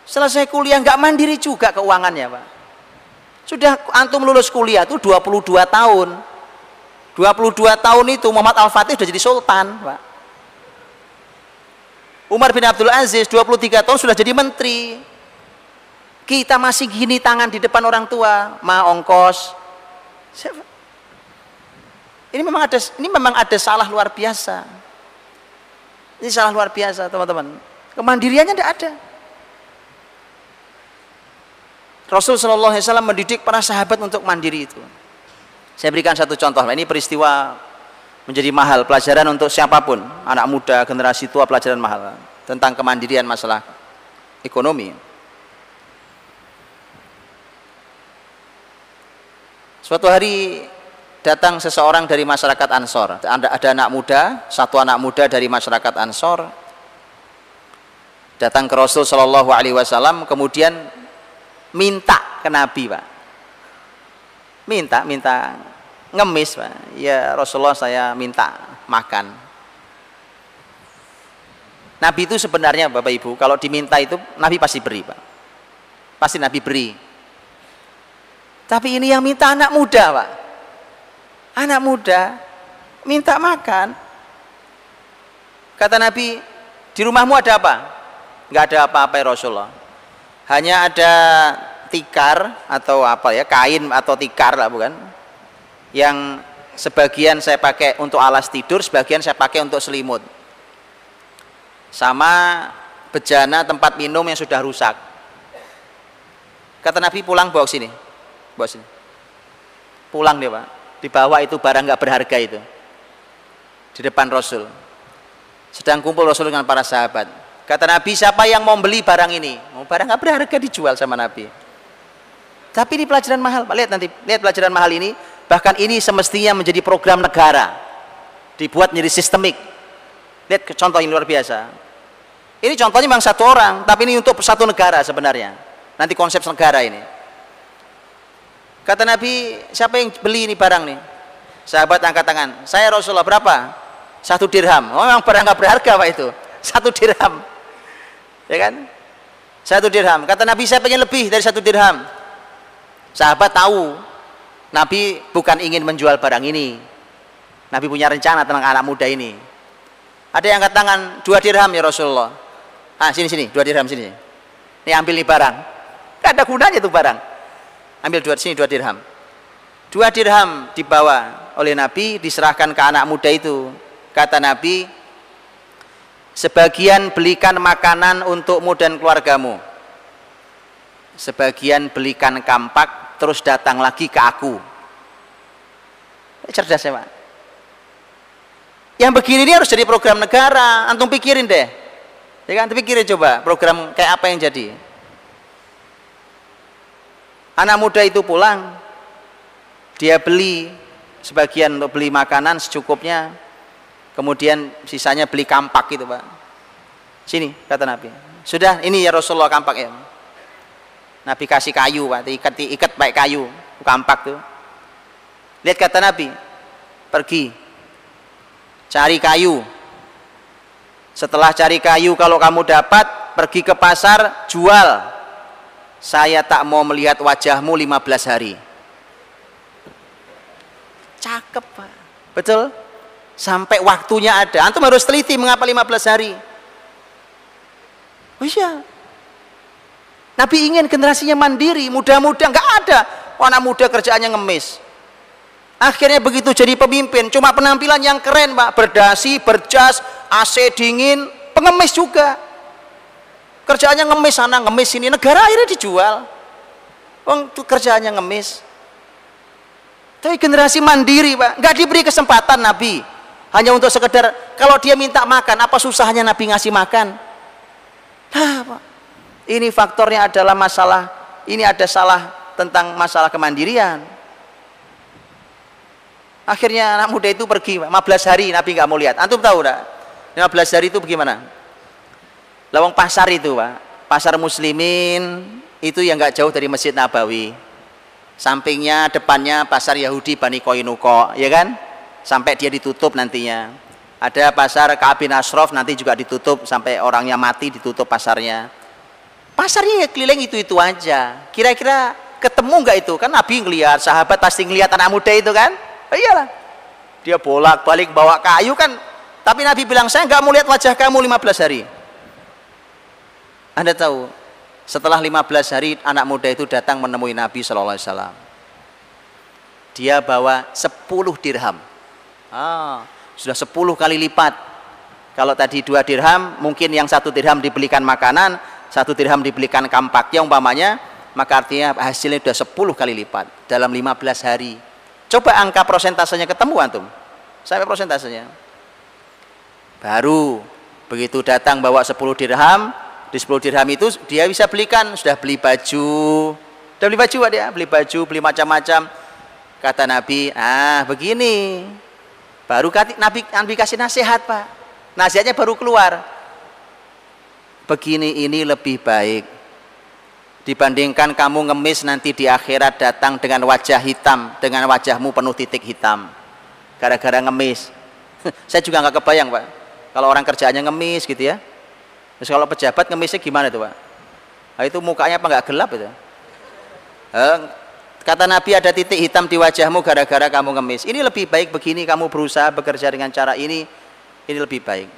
Selesai kuliah nggak mandiri juga keuangannya pak. Sudah antum lulus kuliah tuh 22 tahun. 22 tahun itu Muhammad Al-Fatih sudah jadi sultan pak. Umar bin Abdul Aziz 23 tahun sudah jadi menteri. Kita masih gini tangan di depan orang tua, ma ongkos. Siapa? Ini memang ada ini memang ada salah luar biasa. Ini salah luar biasa, teman-teman. Kemandiriannya tidak ada. Rasul Shallallahu Alaihi Wasallam mendidik para sahabat untuk mandiri itu. Saya berikan satu contoh. Ini peristiwa menjadi mahal pelajaran untuk siapa pun, anak muda, generasi tua pelajaran mahal tentang kemandirian masalah ekonomi. Suatu hari datang seseorang dari masyarakat Ansor. Ada, ada anak muda, satu anak muda dari masyarakat Ansor datang ke Rasul Shallallahu Alaihi Wasallam, kemudian minta ke Nabi, pak. Minta, minta ngemis, pak. Ya Rasulullah saya minta makan. Nabi itu sebenarnya Bapak Ibu, kalau diminta itu Nabi pasti beri, pak. Pasti Nabi beri tapi ini yang minta anak muda, Pak. Anak muda minta makan. Kata Nabi, di rumahmu ada apa? Enggak ada apa-apa ya Rasulullah. Hanya ada tikar atau apa ya, kain atau tikar lah bukan? Yang sebagian saya pakai untuk alas tidur, sebagian saya pakai untuk selimut. Sama bejana tempat minum yang sudah rusak. Kata Nabi pulang bawa sini. Bos pulang dia pak. Dibawa itu barang nggak berharga itu. Di depan Rasul. Sedang kumpul Rasul dengan para sahabat. Kata Nabi siapa yang mau beli barang ini? Mau barang nggak berharga dijual sama Nabi. Tapi ini pelajaran mahal lihat nanti lihat pelajaran mahal ini bahkan ini semestinya menjadi program negara dibuat menjadi sistemik lihat contoh yang luar biasa ini contohnya memang satu orang tapi ini untuk satu negara sebenarnya nanti konsep negara ini Kata Nabi, siapa yang beli ini barang nih? Sahabat angkat tangan. Saya Rasulullah berapa? Satu dirham. Oh, memang barang nggak berharga pak itu. Satu dirham. Ya kan? Satu dirham. Kata Nabi, saya pengen lebih dari satu dirham. Sahabat tahu, Nabi bukan ingin menjual barang ini. Nabi punya rencana tentang anak muda ini. Ada yang angkat tangan, dua dirham ya Rasulullah. Ah, sini sini, dua dirham sini. Ini ambil nih barang. Gak ada gunanya tuh barang ambil dua sini dua dirham dua dirham dibawa oleh Nabi diserahkan ke anak muda itu kata Nabi sebagian belikan makanan untukmu dan keluargamu sebagian belikan kampak terus datang lagi ke aku. Cerdas ya pak? Yang begini ini harus jadi program negara. Antum pikirin deh. Ya kan? Pikirin coba program kayak apa yang jadi. Anak muda itu pulang. Dia beli sebagian untuk beli makanan secukupnya. Kemudian sisanya beli kampak gitu pak. Sini kata Nabi. Sudah ini ya Rasulullah kampak ya Nabi kasih kayu pak. Ikat ikat baik kayu kampak tuh. Lihat kata Nabi pergi cari kayu. Setelah cari kayu kalau kamu dapat pergi ke pasar jual. Saya tak mau melihat wajahmu 15 hari. Cakep pak. Betul? Sampai waktunya ada. Antum harus teliti mengapa 15 hari. Oh iya Nabi ingin generasinya mandiri muda-muda nggak ada. Anak muda kerjaannya ngemis. Akhirnya begitu jadi pemimpin cuma penampilan yang keren pak berdasi berjas AC dingin pengemis juga. Kerjaannya ngemis sana ngemis sini negara akhirnya dijual. Wong itu kerjaannya ngemis. Tapi generasi mandiri pak nggak diberi kesempatan Nabi. Hanya untuk sekedar kalau dia minta makan apa susahnya Nabi ngasih makan? Nah pak ini faktornya adalah masalah ini ada salah tentang masalah kemandirian. Akhirnya anak muda itu pergi 15 hari Nabi nggak mau lihat. Antum tahu enggak 15 hari itu bagaimana? Lawang pasar itu pak. Pasar muslimin itu yang nggak jauh dari masjid Nabawi. Sampingnya depannya pasar Yahudi Bani Koinuko ya kan? Sampai dia ditutup nantinya. Ada pasar Kabin Ashraf nanti juga ditutup sampai orangnya mati ditutup pasarnya pasarnya ya keliling itu-itu aja kira-kira ketemu nggak itu kan Nabi ngelihat sahabat pasti ngelihat anak muda itu kan oh, iyalah dia bolak balik bawa kayu kan tapi Nabi bilang saya nggak mau lihat wajah kamu 15 hari anda tahu Setelah 15 hari anak muda itu datang menemui Nabi Shallallahu Alaihi. Dia bawa 10 dirham. Ah, sudah 10 kali lipat. Kalau tadi dua dirham, mungkin yang satu dirham dibelikan makanan, satu dirham dibelikan kampaknya umpamanya, maka artinya hasilnya sudah 10 kali lipat dalam 15 hari. Coba angka prosentasenya ketemu antum. Sampai prosentasenya. Baru begitu datang bawa 10 dirham, di 10 dirham itu dia bisa belikan. Sudah beli baju. Sudah beli baju dia. Beli baju beli macam-macam. Kata Nabi ah begini. Baru Nabi Nabi kasih nasihat pak. Nasihatnya baru keluar begini ini lebih baik dibandingkan kamu ngemis nanti di akhirat datang dengan wajah hitam dengan wajahmu penuh titik hitam gara-gara ngemis saya juga nggak kebayang pak kalau orang kerjaannya ngemis gitu ya Terus kalau pejabat ngemisnya gimana itu Pak? Nah, itu mukanya apa nggak gelap itu? Eh, kata Nabi ada titik hitam di wajahmu gara-gara kamu ngemis. Ini lebih baik begini kamu berusaha bekerja dengan cara ini, ini lebih baik.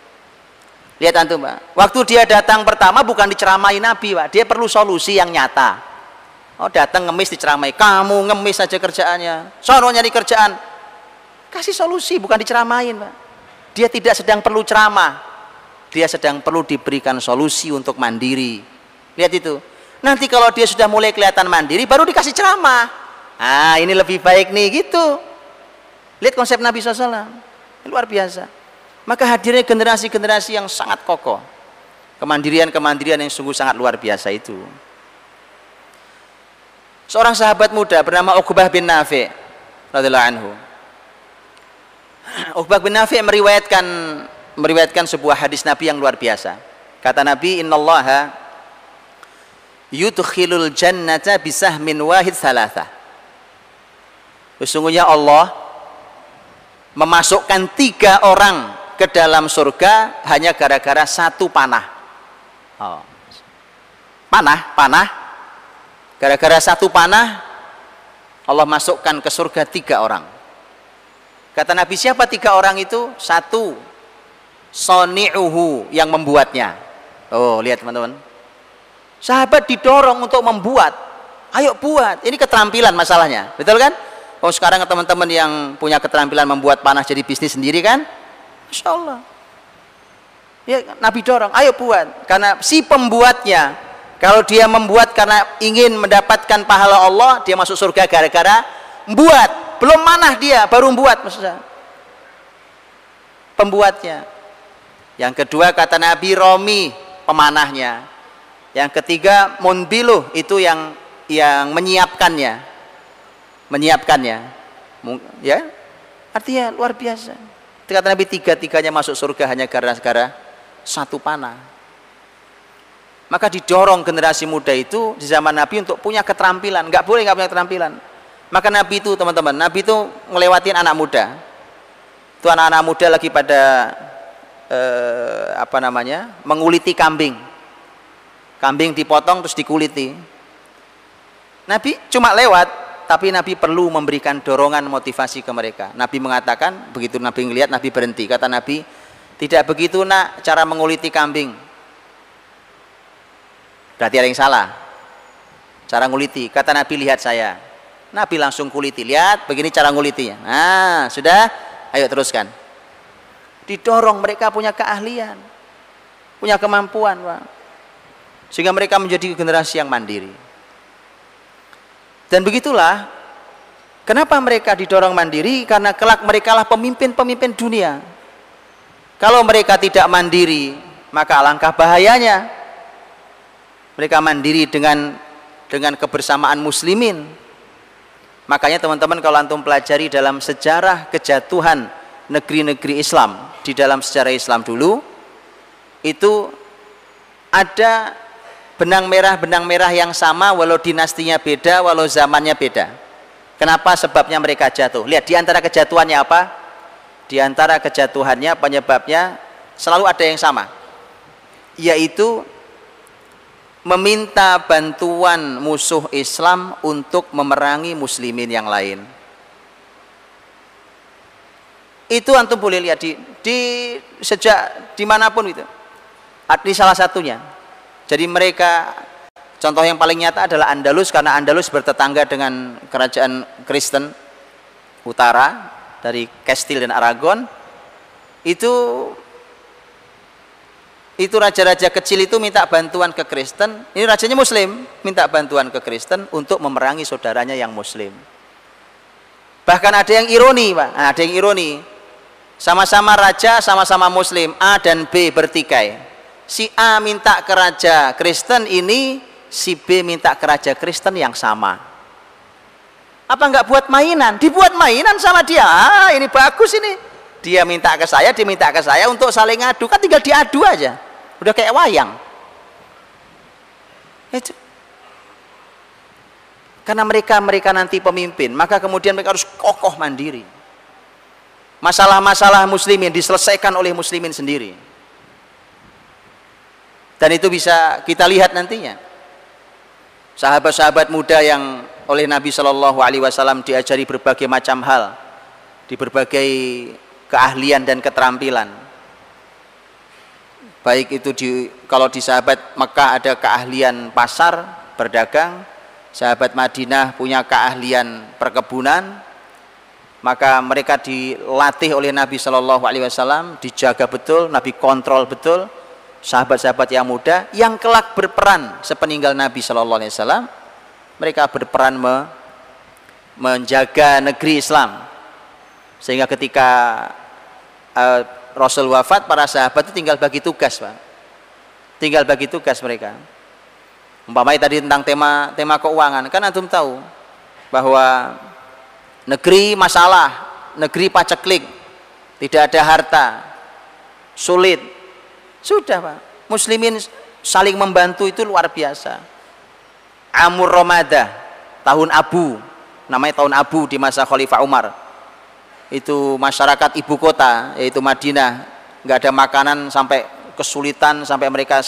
Lihat antum Pak, waktu dia datang pertama bukan diceramai Nabi Pak, dia perlu solusi yang nyata. Oh datang ngemis diceramai, kamu ngemis saja kerjaannya, sono nyari kerjaan. Kasih solusi bukan diceramain Pak. Dia tidak sedang perlu ceramah, dia sedang perlu diberikan solusi untuk mandiri. Lihat itu. Nanti kalau dia sudah mulai kelihatan mandiri baru dikasih ceramah. Ah ini lebih baik nih gitu. Lihat konsep Nabi SAW luar biasa maka hadirnya generasi-generasi yang sangat kokoh kemandirian-kemandirian yang sungguh sangat luar biasa itu seorang sahabat muda bernama Uqbah bin Nafi radhiyallahu anhu Uqbah bin Nafi meriwayatkan meriwayatkan sebuah hadis Nabi yang luar biasa. Kata Nabi, "Innallaha yudkhilul jannata bisahmin wahid salatha." Sesungguhnya Allah memasukkan tiga orang ke dalam surga hanya gara-gara satu panah. Oh. Panah, panah. Gara-gara satu panah Allah masukkan ke surga tiga orang. Kata Nabi siapa tiga orang itu? Satu soni'uhu yang membuatnya oh lihat teman-teman sahabat didorong untuk membuat ayo buat ini keterampilan masalahnya betul kan oh sekarang teman-teman yang punya keterampilan membuat panah jadi bisnis sendiri kan Masya Allah ya Nabi dorong ayo buat karena si pembuatnya kalau dia membuat karena ingin mendapatkan pahala Allah dia masuk surga gara-gara membuat belum manah dia baru membuat maksudnya pembuatnya yang kedua kata Nabi Romi pemanahnya. Yang ketiga Munbiluh itu yang yang menyiapkannya. Menyiapkannya. Ya. Artinya luar biasa. Kata Nabi tiga-tiganya masuk surga hanya gara-gara satu panah. Maka didorong generasi muda itu di zaman Nabi untuk punya keterampilan. Nggak boleh nggak punya keterampilan. Maka Nabi itu teman-teman, Nabi itu ngelewatin anak muda. Itu anak-anak muda lagi pada eh, apa namanya menguliti kambing kambing dipotong terus dikuliti Nabi cuma lewat tapi Nabi perlu memberikan dorongan motivasi ke mereka. Nabi mengatakan begitu Nabi melihat Nabi berhenti. Kata Nabi tidak begitu nak cara menguliti kambing. Berarti ada yang salah. Cara nguliti. Kata Nabi lihat saya. Nabi langsung kuliti. Lihat begini cara ngulitinya. Nah sudah? Ayo teruskan. Didorong mereka punya keahlian punya kemampuan sehingga mereka menjadi generasi yang mandiri dan begitulah kenapa mereka didorong mandiri? Karena kelak mereka lah pemimpin-pemimpin dunia. Kalau mereka tidak mandiri maka alangkah bahayanya. Mereka mandiri dengan dengan kebersamaan muslimin. Makanya teman-teman kalau antum pelajari dalam sejarah kejatuhan negeri-negeri Islam di dalam sejarah Islam dulu itu ada benang merah benang merah yang sama walau dinastinya beda walau zamannya beda. Kenapa? Sebabnya mereka jatuh. Lihat di antara kejatuhannya apa? Di antara kejatuhannya penyebabnya selalu ada yang sama. Yaitu meminta bantuan musuh Islam untuk memerangi muslimin yang lain. Itu antum boleh lihat di, di sejak di mana pun itu. Ini salah satunya. Jadi mereka contoh yang paling nyata adalah Andalus karena Andalus bertetangga dengan kerajaan Kristen utara dari Castile dan Aragon. Itu itu raja-raja kecil itu minta bantuan ke Kristen. Ini rajanya muslim minta bantuan ke Kristen untuk memerangi saudaranya yang muslim. Bahkan ada yang ironi pak. Nah, ada yang ironi. Sama-sama raja sama-sama muslim A dan B bertikai si A minta ke raja Kristen ini si B minta ke raja Kristen yang sama. Apa enggak buat mainan? Dibuat mainan sama dia. Ah ini bagus ini. Dia minta ke saya dia minta ke saya untuk saling adu. Kan tinggal diadu aja. Udah kayak wayang. Itu karena mereka mereka nanti pemimpin maka kemudian mereka harus kokoh mandiri. Masalah-masalah muslimin diselesaikan oleh muslimin sendiri dan itu bisa kita lihat nantinya. Sahabat-sahabat muda yang oleh Nabi Shallallahu Alaihi Wasallam diajari berbagai macam hal di berbagai keahlian dan keterampilan. Baik itu di kalau di sahabat Mekah ada keahlian pasar berdagang. Sahabat Madinah punya keahlian perkebunan. Maka mereka dilatih oleh Nabi Shallallahu Alaihi Wasallam dijaga betul Nabi kontrol betul sahabat-sahabat yang muda yang kelak berperan sepeninggal Nabi Shallallahu Alaihi Wasallam mereka berperan me, menjaga negeri Islam. Sehingga ketika uh, Rasul wafat para sahabat itu tinggal bagi tugas Pak. Tinggal bagi tugas mereka. Umpamanya tadi tentang tema tema keuangan kan antum tahu bahwa negeri masalah negeri paceklik tidak ada harta sulit sudah Pak. Muslimin saling membantu itu luar biasa. Amur Ramadah tahun Abu. Namanya tahun Abu di masa Khalifah Umar. Itu masyarakat ibu kota yaitu Madinah. Nggak ada makanan sampai kesulitan sampai mereka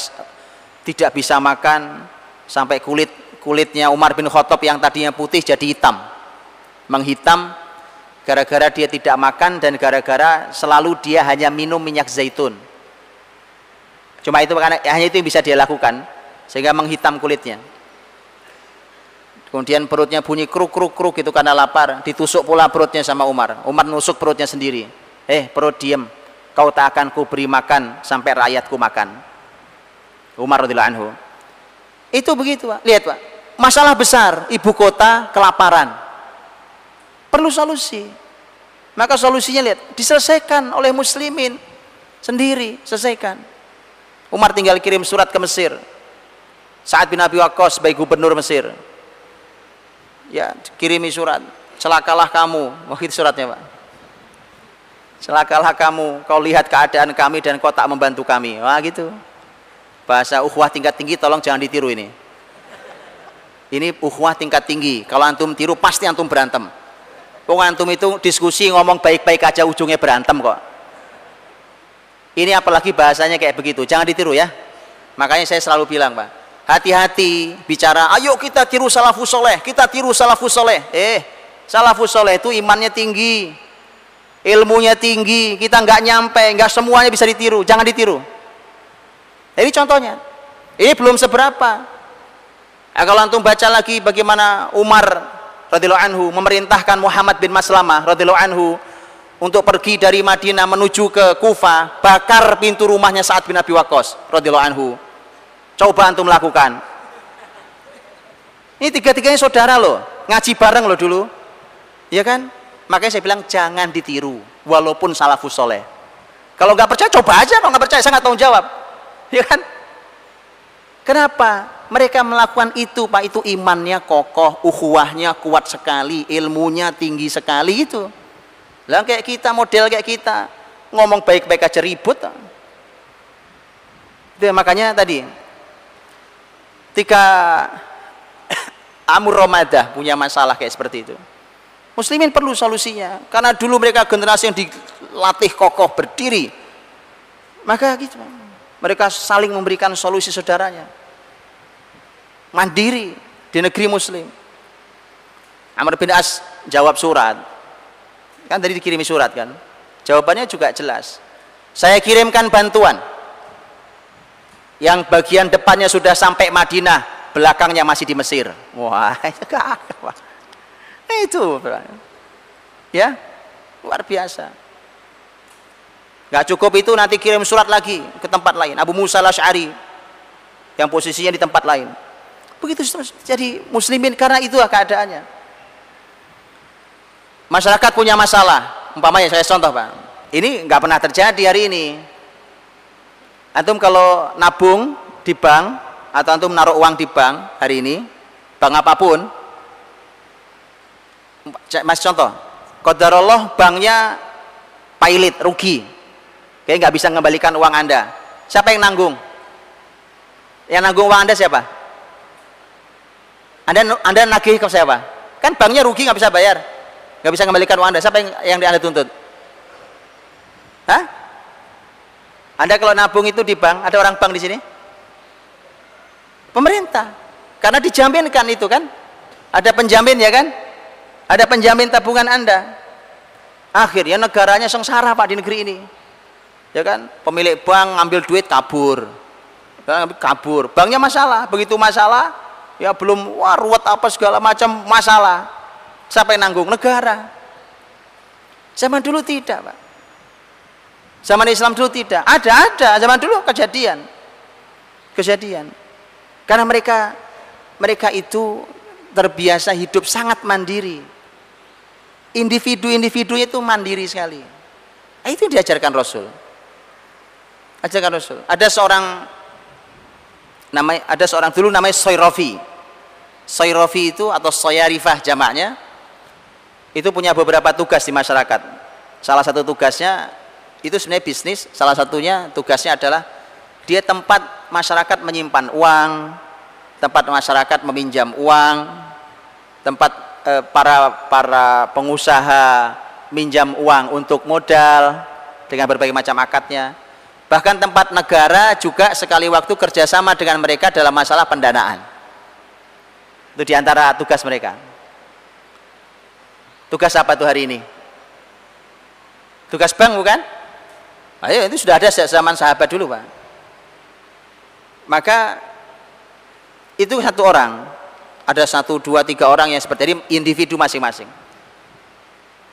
tidak bisa makan. Sampai kulit kulitnya Umar bin Khattab yang tadinya putih jadi hitam. Menghitam gara-gara dia tidak makan dan gara-gara selalu dia hanya minum minyak zaitun cuma itu karena hanya itu yang bisa dia lakukan sehingga menghitam kulitnya Kemudian perutnya bunyi kruk kruk kruk itu karena lapar, ditusuk pula perutnya sama Umar. Umar nusuk perutnya sendiri. Eh, perut diem. Kau tak akan ku beri makan sampai rakyatku makan. Umar radhiyallahu anhu. Itu begitu, Pak. Lihat, Pak. Masalah besar, ibu kota kelaparan. Perlu solusi. Maka solusinya lihat, diselesaikan oleh muslimin sendiri, selesaikan. Umar tinggal kirim surat ke Mesir. Saat bin Abi Waqqas sebagai gubernur Mesir. Ya kirimi surat. Celakalah kamu. Waktu suratnya pak. Celakalah kamu. Kau lihat keadaan kami dan kau tak membantu kami. Wah gitu. Bahasa uhwah tingkat tinggi tolong jangan ditiru ini. Ini uhwah tingkat tinggi. Kalau antum tiru pasti antum berantem. Pung antum itu diskusi ngomong baik-baik aja ujungnya berantem kok ini apalagi bahasanya kayak begitu. Jangan ditiru ya. Makanya saya selalu bilang pak hati-hati bicara ayo kita tiru salafus soleh kita tiru salafus soleh. Eh salafus soleh itu imannya tinggi ilmunya tinggi kita nggak nyampe nggak semuanya bisa ditiru. Jangan ditiru. Ini contohnya. Ini belum seberapa. Nah, kalau antum baca lagi bagaimana Umar radhiyallahu anhu memerintahkan Muhammad bin Maslamah radhiyallahu anhu untuk pergi dari Madinah menuju ke Kufah bakar pintu rumahnya saat bin Abi Waqqas radhiyallahu anhu Coba antum lakukan. Ini tiga-tiganya saudara loh, ngaji bareng loh dulu. Iya kan? Makanya saya bilang jangan ditiru, walaupun salafus soleh. Kalau nggak percaya, coba aja. Kalau nggak percaya, saya nggak tahu jawab. Iya kan? Kenapa? Mereka melakukan itu, Pak. Itu imannya kokoh, uhuahnya kuat sekali, ilmunya tinggi sekali itu. Lah kayak kita, model kayak kita, ngomong baik-baik aja ribut. Itu makanya tadi ketika Amur Ramadah punya masalah kayak seperti itu muslimin perlu solusinya. Karena dulu mereka generasi yang dilatih kokoh berdiri maka gitu mereka saling memberikan solusi saudaranya. Mandiri di negeri muslim. Amr bin As jawab surat kan tadi dikirimi surat kan jawabannya juga jelas saya kirimkan bantuan yang bagian depannya sudah sampai Madinah belakangnya masih di Mesir. Wah, itu ya luar biasa. Gak cukup itu nanti kirim surat lagi ke tempat lain. Abu Musa al-Ash'ari yang posisinya di tempat lain. Begitu jadi muslimin karena itu keadaannya. Masyarakat punya masalah. Umpamanya saya contoh Pak. Ini nggak pernah terjadi hari ini. Antum kalau nabung di bank atau antum menaruh uang di bank hari ini, bank apa pun, mas contoh, kodarullah banknya pilot rugi, kayak nggak bisa mengembalikan uang anda. Siapa yang nanggung? Yang nanggung uang anda siapa? Anda anda nagih ke siapa? Kan banknya rugi nggak bisa bayar, nggak bisa mengembalikan uang anda. Siapa yang yang anda tuntut? Hah? Anda kalau nabung itu di bank, ada orang bank di sini? Pemerintah. Karena dijaminkan itu kan. Ada penjamin ya kan? Ada penjamin tabungan Anda. Akhirnya negaranya sengsara Pak di negeri ini. Ya kan? Pemilik bank ngambil duit kabur. Ya, kabur. Banknya masalah. Begitu masalah, ya belum wah ruwet apa segala macam masalah. Siapa yang nanggung? Negara. Zaman dulu tidak, Pak. Zaman Islam dulu tidak. Ada, ada. Zaman dulu kejadian. Kejadian. Karena mereka mereka itu terbiasa hidup sangat mandiri. Individu-individu itu mandiri sekali. Nah, itu yang diajarkan Rasul. Ajarkan Rasul. Ada seorang nama ada seorang dulu namanya Soyrofi. Soyrofi itu atau Soyarifah jamaknya itu punya beberapa tugas di masyarakat. Salah satu tugasnya itu sebenarnya bisnis salah satunya tugasnya adalah dia tempat masyarakat menyimpan uang tempat masyarakat meminjam uang tempat eh, para para pengusaha minjam uang untuk modal dengan berbagai macam akadnya. Bahkan tempat negara juga sekali waktu kerjasama dengan mereka dalam masalah pendanaan. Itu di antara tugas mereka tugas apa tuh hari ini tugas bank bukan Ayo itu sudah ada sejak zaman sahabat dulu pak. Maka itu satu orang, ada satu dua tiga orang yang seperti ini individu masing-masing.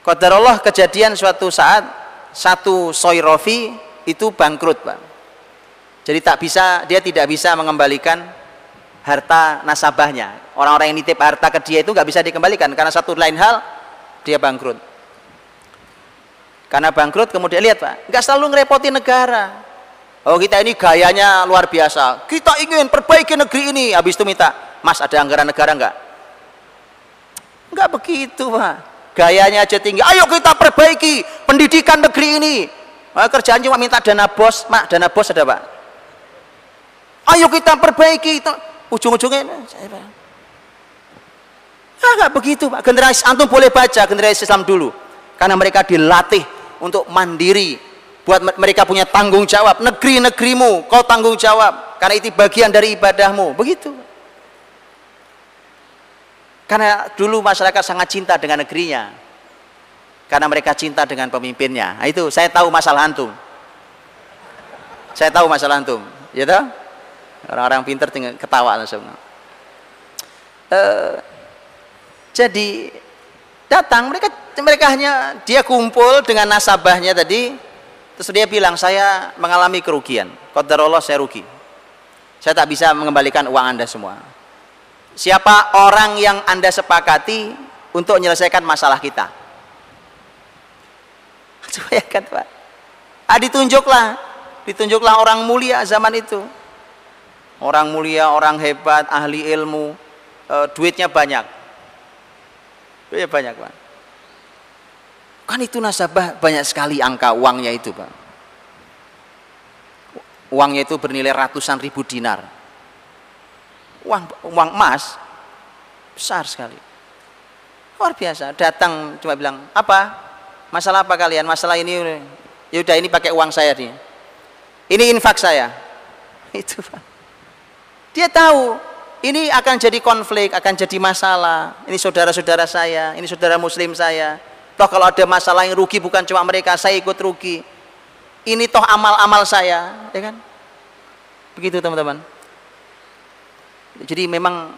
Allah kejadian suatu saat satu soirofi itu bangkrut pak. Jadi tak bisa dia tidak bisa mengembalikan harta nasabahnya. Orang-orang yang nitip harta ke dia itu nggak bisa dikembalikan karena satu lain hal dia bangkrut karena bangkrut kemudian lihat Pak, nggak selalu ngerepoti negara. Oh kita ini gayanya luar biasa. Kita ingin perbaiki negeri ini. Habis itu minta, Mas ada anggaran negara nggak? Nggak begitu Pak. Gayanya aja tinggi. Ayo kita perbaiki pendidikan negeri ini. Nah, kerjaan cuma minta dana bos. Mak, dana bos ada Pak. Ayo kita perbaiki. Ujung-ujungnya, Ah, nggak begitu Pak. Generasi antum boleh baca generasi Islam dulu. Karena mereka dilatih untuk mandiri buat mereka punya tanggung jawab. Negeri-negerimu kau tanggung jawab. Karena itu bagian dari ibadahmu. Begitu. Karena dulu masyarakat sangat cinta dengan negerinya. Karena mereka cinta dengan pemimpinnya. Nah, itu saya tahu masalah antum. Saya tahu masalah antum. Ya orang-orang pinter tinggal ketawa langsung. Uh, jadi datang mereka mereka hanya dia kumpul dengan nasabahnya tadi terus dia bilang saya mengalami kerugian. Qadarullah saya rugi. Saya tak bisa mengembalikan uang anda semua. Siapa orang yang anda sepakati untuk menyelesaikan masalah kita? Bayangkan pak? Ah, ditunjuklah. Ditunjuklah orang mulia zaman itu. Orang mulia orang hebat ahli ilmu e, duitnya banyak duitnya banyak pak Kan itu nasabah banyak sekali angka uangnya itu, Pak. Uangnya itu bernilai ratusan ribu dinar. Uang uang emas besar sekali. Luar biasa. Datang cuma bilang, "Apa? Masalah apa kalian? Masalah ini ya udah ini pakai uang saya nih. Ini infak saya." Itu, Pak. Dia tahu ini akan jadi konflik, akan jadi masalah. Ini saudara-saudara saya, ini saudara muslim saya Toh kalau ada masalah yang rugi bukan cuma mereka, saya ikut rugi. Ini toh amal-amal saya, ya kan? Begitu teman-teman. Jadi memang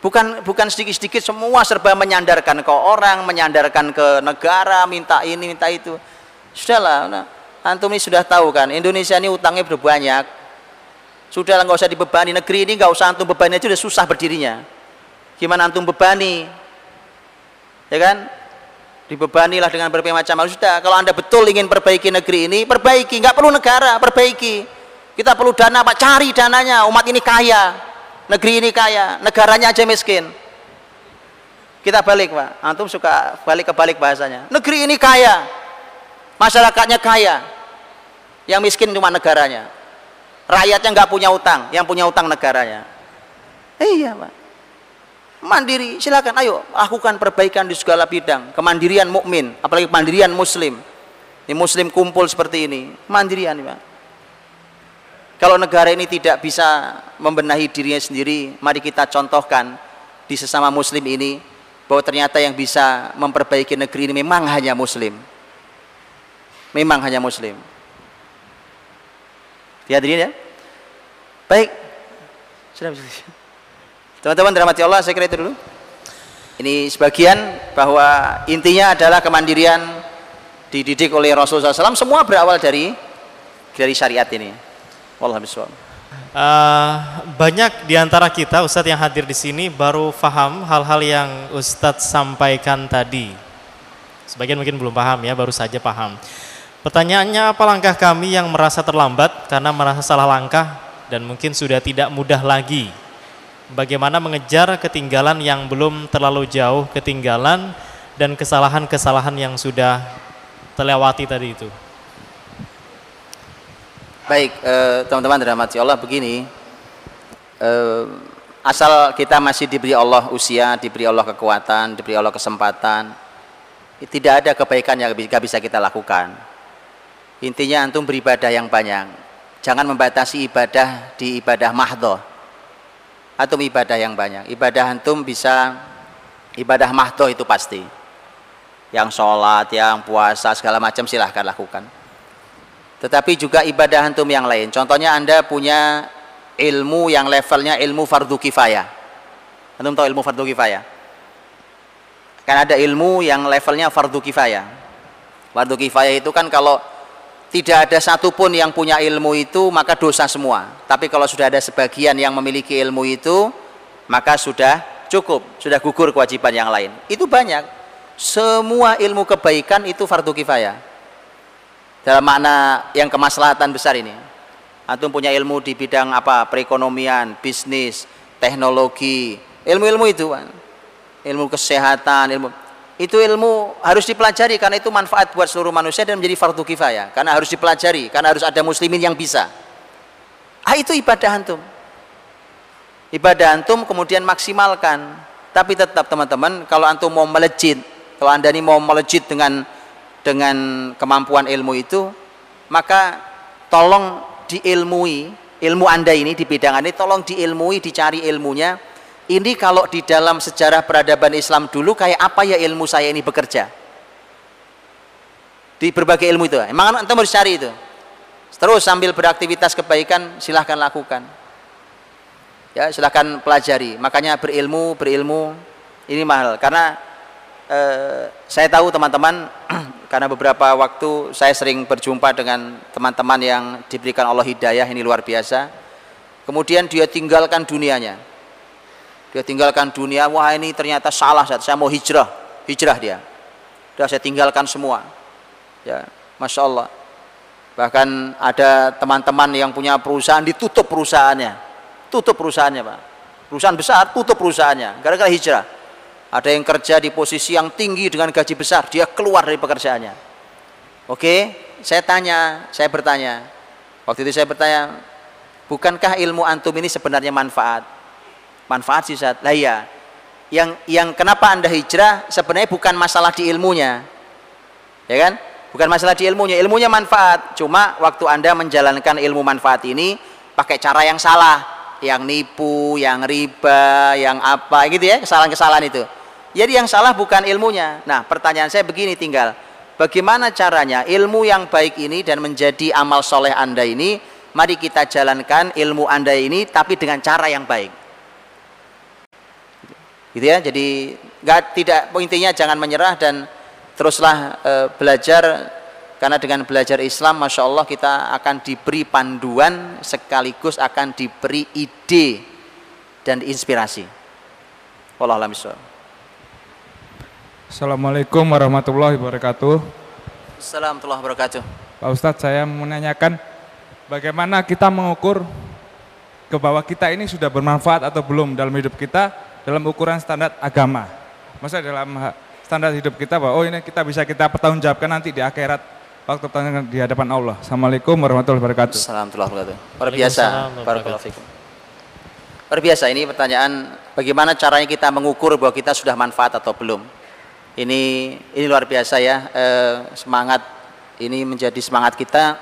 bukan bukan sedikit-sedikit semua serba menyandarkan ke orang, menyandarkan ke negara, minta ini, minta itu. Sudahlah, nah, antum ini sudah tahu kan, Indonesia ini utangnya sudah nggak usah dibebani negeri ini nggak usah antum bebani aja sudah susah berdirinya. Gimana antum bebani? Ya kan? Dibebanilah dengan berbagai macam hal. Sudah, kalau anda betul ingin perbaiki negeri ini, perbaiki. Nggak perlu negara, perbaiki. Kita perlu dana, Pak. Cari dananya. Umat ini kaya negeri ini kaya, negaranya aja miskin. Kita balik, Pak. Antum suka balik ke balik bahasanya. Negeri ini kaya, masyarakatnya kaya. Yang miskin cuma negaranya. Rakyatnya nggak punya utang, yang punya utang negaranya. Iya, Pak. Mandiri, silakan ayo lakukan perbaikan di segala bidang. Kemandirian mukmin, apalagi kemandirian muslim. Ini muslim kumpul seperti ini, mandirian, Pak. Kalau negara ini tidak bisa membenahi dirinya sendiri, mari kita contohkan di sesama muslim ini bahwa ternyata yang bisa memperbaiki negeri ini memang hanya muslim. Memang hanya muslim. Dihadirin ya. Baik. Sudah. Teman-teman dirahmati Allah, saya kira itu dulu. Ini sebagian bahwa intinya adalah kemandirian dididik oleh Rasulullah SAW semua berawal dari dari syariat ini. Wallah biswab. Uh, banyak di antara kita Ustadz yang hadir di sini baru paham hal-hal yang Ustadz sampaikan tadi. Sebagian mungkin belum paham ya, baru saja paham. Pertanyaannya apa langkah kami yang merasa terlambat karena merasa salah langkah dan mungkin sudah tidak mudah lagi? Bagaimana mengejar ketinggalan yang belum terlalu jauh ketinggalan dan kesalahan-kesalahan yang sudah terlewati tadi itu? Baik, eh, teman-teman dirahmati Allah begini. Eh, asal kita masih diberi Allah usia, diberi Allah kekuatan, diberi Allah kesempatan, tidak ada kebaikan yang bisa kita lakukan. Intinya antum beribadah yang banyak. Jangan membatasi ibadah di ibadah mahdoh. Antum ibadah yang banyak. Ibadah antum bisa ibadah mahdoh itu pasti. Yang sholat, yang puasa, segala macam silahkan lakukan tetapi juga ibadah antum yang lain. Contohnya Anda punya ilmu yang levelnya ilmu fardu kifayah. Antum tahu ilmu fardu kifayah? Kan ada ilmu yang levelnya fardu kifayah. Fardu kifayah itu kan kalau tidak ada satupun yang punya ilmu itu maka dosa semua. Tapi kalau sudah ada sebagian yang memiliki ilmu itu maka sudah cukup, sudah gugur kewajiban yang lain. Itu banyak. Semua ilmu kebaikan itu fardu kifayah dalam makna yang kemaslahatan besar ini antum punya ilmu di bidang apa perekonomian bisnis teknologi ilmu-ilmu itu ilmu kesehatan ilmu itu ilmu harus dipelajari karena itu manfaat buat seluruh manusia dan menjadi fardu kifayah. Karena harus dipelajari karena harus ada muslimin yang bisa. Ah itu ibadah antum. Ibadah antum kemudian maksimalkan. Tapi tetap teman-teman kalau antum mau melejit kalau anda ini mau melejit dengan dengan kemampuan ilmu itu maka tolong diilmui. Ilmu anda ini di bidang ini tolong diilmui dicari ilmunya ini kalau di dalam sejarah peradaban Islam dulu kayak apa ya ilmu saya ini bekerja? Di berbagai ilmu itu. Emang anda harus cari itu. Terus sambil beraktivitas kebaikan silahkan lakukan. Ya silahkan pelajari. Makanya berilmu berilmu ini mahal. Karena eh, saya tahu teman-teman karena beberapa waktu saya sering berjumpa dengan teman-teman yang diberikan Allah hidayah ini luar biasa. Kemudian dia tinggalkan dunianya dia tinggalkan dunia wah ini ternyata salah saya mau hijrah hijrah dia. Sudah saya tinggalkan semua. Ya masya Allah. Bahkan ada teman-teman yang punya perusahaan ditutup perusahaannya. Tutup perusahaannya pak. Perusahaan besar tutup perusahaannya. Gara-gara hijrah. Ada yang kerja di posisi yang tinggi dengan gaji besar, dia keluar dari pekerjaannya. Oke, saya tanya, saya bertanya. Waktu itu saya bertanya, bukankah ilmu antum ini sebenarnya manfaat? Manfaat sih saat. Lah iya. Yang yang kenapa Anda hijrah sebenarnya bukan masalah di ilmunya. Ya kan? Bukan masalah di ilmunya, ilmunya manfaat. Cuma waktu Anda menjalankan ilmu manfaat ini pakai cara yang salah, yang nipu, yang riba, yang apa gitu ya, kesalahan-kesalahan itu. Jadi yang salah bukan ilmunya. Nah, pertanyaan saya begini tinggal. Bagaimana caranya ilmu yang baik ini dan menjadi amal soleh Anda ini, mari kita jalankan ilmu Anda ini tapi dengan cara yang baik. Gitu ya. Jadi nggak tidak intinya jangan menyerah dan teruslah e, belajar. Karena dengan belajar Islam Masya Allah kita akan diberi panduan sekaligus akan diberi ide dan inspirasi. Wallahualam Assalamualaikum warahmatullahi wabarakatuh. Assalamualaikum warahmatullahi wabarakatuh. Pak Ustadz saya menanyakan bagaimana kita mengukur ke bahwa kita ini sudah bermanfaat atau belum dalam hidup kita dalam ukuran standar agama. Masa dalam standar hidup kita bahwa oh ini kita bisa kita pertanggungjawabkan nanti di akhirat waktu pertanyaan di hadapan Allah. Assalamualaikum warahmatullahi wabarakatuh. Assalamualaikum warahmatullahi wabarakatuh. Luar biasa. Barakallahu fikum. Luar biasa ini pertanyaan bagaimana caranya kita mengukur bahwa kita sudah manfaat atau belum. Ini ini luar biasa ya eh, semangat ini menjadi semangat kita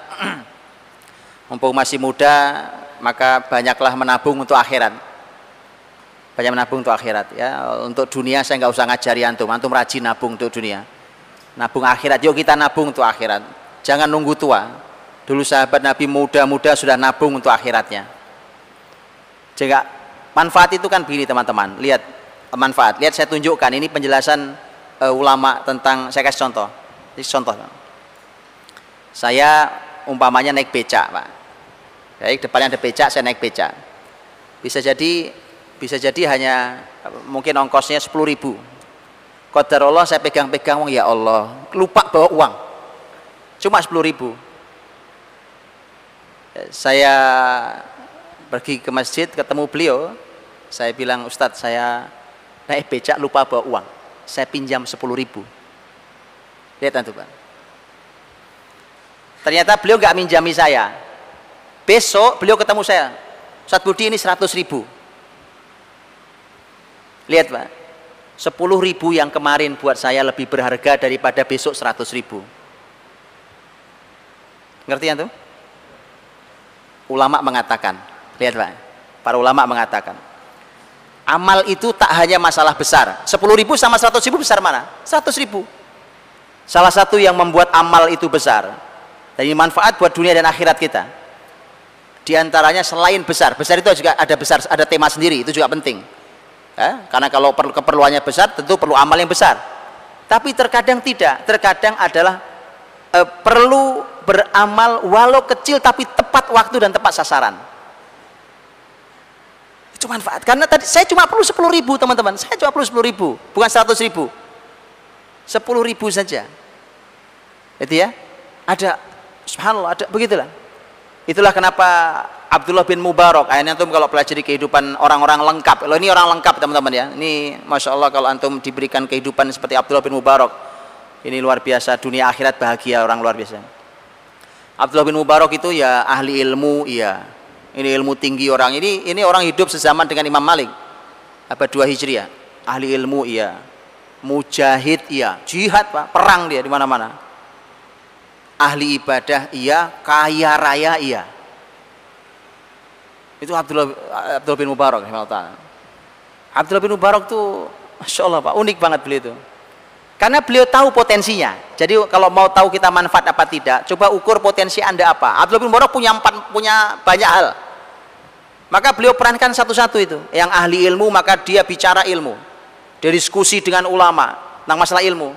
mumpung masih muda maka banyaklah menabung untuk akhirat banyak menabung untuk akhirat ya. Untuk dunia saya nggak usah ngajari antum. Antum rajin nabung untuk dunia. Nabung akhirat. Yuk kita nabung untuk akhirat. Jangan nunggu tua. Dulu sahabat Nabi muda-muda sudah nabung untuk akhiratnya. Jika manfaat itu kan begini teman-teman. Lihat manfaat. Lihat saya tunjukkan. Ini penjelasan uh, ulama tentang saya kasih contoh. Ini contoh. Saya umpamanya naik becak pak. Baik depannya ada becak saya naik becak. Bisa jadi bisa jadi hanya mungkin ongkosnya 10 ribu. Qadar Allah saya pegang-pegang ya Allah lupa bawa uang. Cuma 10 ribu. Saya pergi ke masjid ketemu beliau. Saya bilang Ustadz saya naik becak lupa bawa uang. Saya pinjam 10 ribu. Lihat nanti Pak. Ternyata beliau nggak minjami saya. Besok beliau ketemu saya. Ustaz Budi ini 100 ribu. Lihat Pak. 10 ribu yang kemarin buat saya lebih berharga daripada besok 100 ribu. Ngerti ya tuh? Ulama mengatakan, lihat Pak, para ulama mengatakan, amal itu tak hanya masalah besar. 10 ribu sama 100 ribu besar mana? 100 ribu. Salah satu yang membuat amal itu besar, dan manfaat buat dunia dan akhirat kita di antaranya selain besar, besar itu juga ada besar, ada tema sendiri, itu juga penting. Ya, karena kalau keperluannya besar, tentu perlu amal yang besar. Tapi terkadang tidak, terkadang adalah e, perlu beramal walau kecil tapi tepat waktu dan tepat sasaran. Itu manfaat. Karena tadi saya cuma perlu 10 ribu teman-teman, saya cuma perlu 10 ribu, bukan 100 ribu. 10 ribu saja. Itu ya. Ada, subhanallah, ada begitulah Itulah kenapa Abdullah bin Mubarak, ayatnya antum kalau pelajari kehidupan orang-orang lengkap. Loh ini orang lengkap teman-teman ya. Ini masya Allah kalau antum diberikan kehidupan seperti Abdullah bin Mubarak, ini luar biasa. Dunia akhirat bahagia orang luar biasa. Abdullah bin Mubarak itu ya ahli ilmu, iya. Ini ilmu tinggi orang. Ini ini orang hidup sezaman dengan Imam Malik. Apa dua hijriah. Ahli ilmu, iya. Mujahid, iya. Jihad pak, perang dia di mana-mana ahli ibadah iya, kaya raya iya. Itu Abdullah, Abdullah bin Mubarak Abdullah bin Mubarak tuh Masya Allah Pak, unik banget beliau itu. Karena beliau tahu potensinya. Jadi kalau mau tahu kita manfaat apa tidak, coba ukur potensi Anda apa. Abdullah bin Mubarak punya empat, punya banyak hal. Maka beliau perankan satu-satu itu. Yang ahli ilmu maka dia bicara ilmu. Dia diskusi dengan ulama tentang masalah ilmu.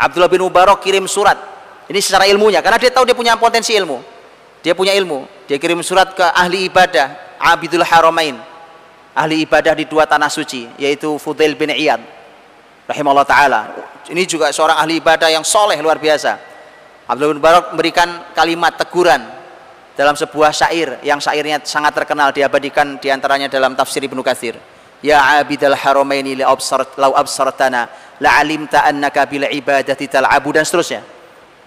Abdullah bin Mubarak kirim surat ini secara ilmunya, karena dia tahu dia punya potensi ilmu. Dia punya ilmu. Dia kirim surat ke ahli ibadah, Abidul Haramain. Ahli ibadah di dua tanah suci, yaitu Fudail bin Iyad. Rahimahullah Ta'ala. Ini juga seorang ahli ibadah yang soleh luar biasa. Abdul bin Barak memberikan kalimat teguran dalam sebuah syair yang syairnya sangat terkenal diabadikan di antaranya dalam tafsir Ibnu Katsir. Ya abidal haramaini la absart lau absartana la alimta annaka bil ibadati tal'abu dan seterusnya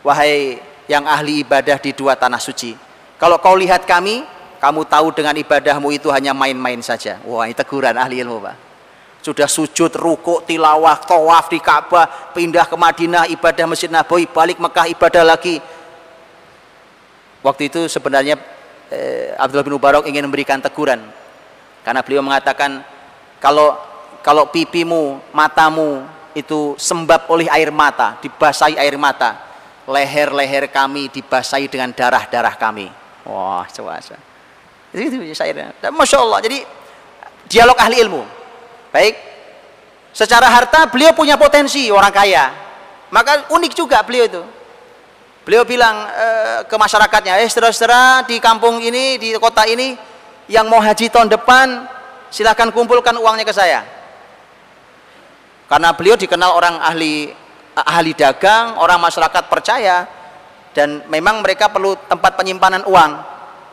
wahai yang ahli ibadah di dua tanah suci kalau kau lihat kami kamu tahu dengan ibadahmu itu hanya main-main saja wah ini teguran ahli ilmu pak sudah sujud, ruku, tilawah, tawaf di Ka'bah, pindah ke Madinah, ibadah Masjid Nabawi, balik Mekah, ibadah lagi. Waktu itu sebenarnya eh, Abdullah bin Mubarak ingin memberikan teguran. Karena beliau mengatakan, kalau kalau pipimu, matamu itu sembab oleh air mata, dibasahi air mata, leher-leher kami dibasahi dengan darah-darah kami. Wah. Itu, itu syairnya. Masya Allah. Jadi dialog ahli ilmu. Baik. secara harta beliau punya potensi orang kaya maka unik juga beliau itu beliau bilang e, ke masyarakatnya eh saudara-saudara di kampung ini di kota ini yang mau haji tahun depan silahkan kumpulkan uangnya ke saya karena beliau dikenal orang ahli ahli dagang orang masyarakat percaya dan memang mereka perlu tempat penyimpanan uang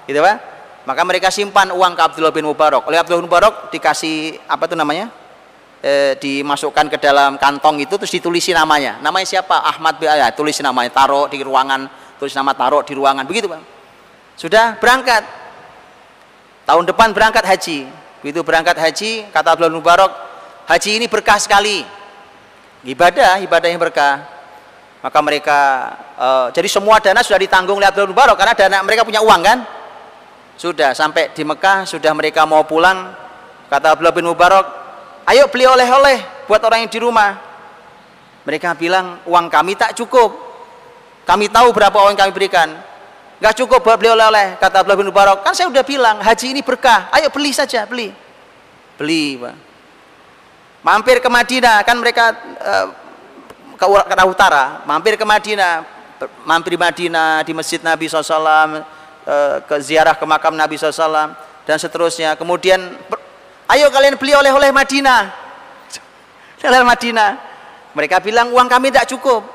gitu pak. Maka mereka simpan uang ke Abdullah bin Mubarak. Oleh Abdullah bin Mubarak dikasih apa itu namanya e, dimasukkan ke dalam kantong itu terus ditulisi namanya. Namanya siapa? Ahmad bin ya, tulis namanya taruh di ruangan tulis nama taruh di ruangan begitu bang sudah berangkat. Tahun depan berangkat haji. Begitu berangkat haji kata Abdullah bin Mubarak haji ini berkah sekali ibadah ibadah yang berkah maka mereka uh, jadi semua dana sudah ditanggung oleh bin Mubarak karena dana mereka punya uang kan sudah sampai di Mekah, sudah mereka mau pulang. Kata Abdullah bin Mubarak, ayo beli oleh-oleh buat orang yang di rumah. Mereka bilang, uang kami tak cukup. Kami tahu berapa uang kami berikan. Gak cukup buat beli oleh-oleh. Kata Abdullah bin Mubarak, kan saya udah bilang, haji ini berkah. Ayo beli saja, beli. Beli, Pak. Mampir ke Madinah, kan mereka uh, ke arah utara. Mampir ke Madinah, mampir di Madinah, di Masjid Nabi SAW, Eh, ke ziarah ke makam Nabi SAW dan seterusnya. Kemudian ayo kalian beli oleh-oleh Madinah. Oleh Madinah. Mereka bilang uang kami tidak cukup.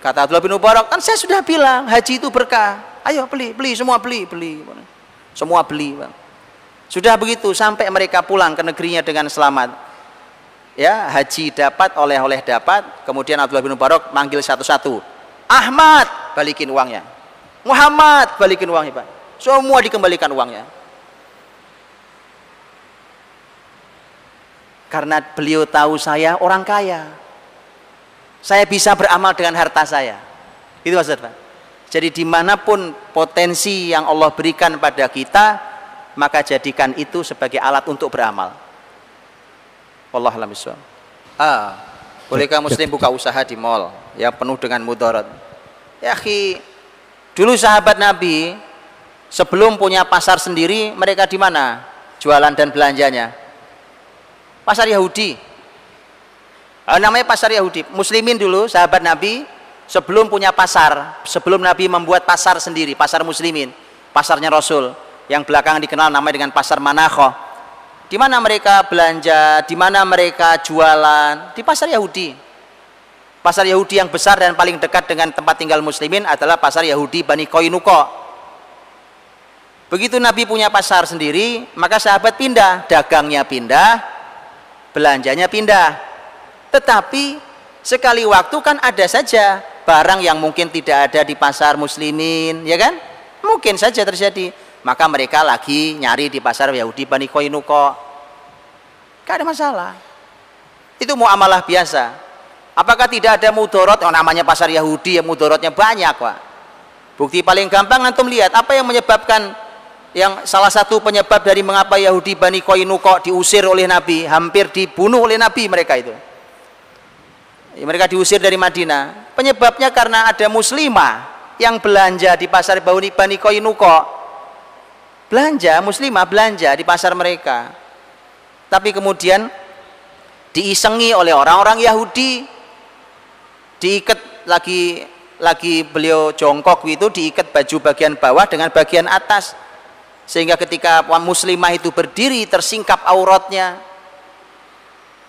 Kata Abdullah bin Mubarak, kan saya sudah bilang haji itu berkah. Ayo beli, beli, semua beli, beli. Semua beli. Sudah begitu sampai mereka pulang ke negerinya dengan selamat. Ya, haji dapat, oleh-oleh dapat. Kemudian Abdullah bin Mubarak manggil satu-satu. Ahmad, balikin uangnya. Muhammad balikin uangnya Pak. Semua dikembalikan uangnya. Karena beliau tahu saya orang kaya. Saya bisa beramal dengan harta saya. Itu maksud Pak. Jadi di mana pun potensi yang Allah berikan pada kita, maka jadikan itu sebagai alat untuk beramal. Allah alam Ah, bolehkah muslim buka usaha di mall yang penuh dengan mudarat? Ya, khi, Dulu sahabat Nabi sebelum punya pasar sendiri, mereka di mana? Jualan dan belanjanya. Pasar Yahudi. Ah, namanya pasar Yahudi. Muslimin dulu sahabat Nabi sebelum punya pasar, sebelum Nabi membuat pasar sendiri, pasar muslimin, pasarnya Rasul yang belakangan dikenal namanya dengan pasar Manakho. Di mana mereka belanja, di mana mereka jualan? Di pasar Yahudi. Pasar Yahudi yang besar dan paling dekat dengan tempat tinggal muslimin adalah pasar Yahudi Bani Koinuko. Begitu Nabi punya pasar sendiri, maka sahabat pindah, dagangnya pindah, belanjanya pindah. Tetapi sekali waktu kan ada saja barang yang mungkin tidak ada di pasar muslimin, ya kan? Mungkin saja terjadi. Maka mereka lagi nyari di pasar Yahudi Bani Koinuko. Gak ada masalah. Itu muamalah biasa Apakah tidak ada mudorot? Oh, namanya pasar Yahudi yang mudorotnya banyak, Pak. Bukti paling gampang antum lihat apa yang menyebabkan yang salah satu penyebab dari mengapa Yahudi Bani Koinuko diusir oleh Nabi, hampir dibunuh oleh Nabi mereka itu. Mereka diusir dari Madinah. Penyebabnya karena ada muslimah yang belanja di pasar Bani Koinuko. Belanja, muslimah belanja di pasar mereka. Tapi kemudian diisengi oleh orang-orang Yahudi. Diikat lagi lagi beliau jongkok itu diikat baju bagian bawah dengan bagian atas. Sehingga ketika muslimah itu berdiri tersingkap auratnya.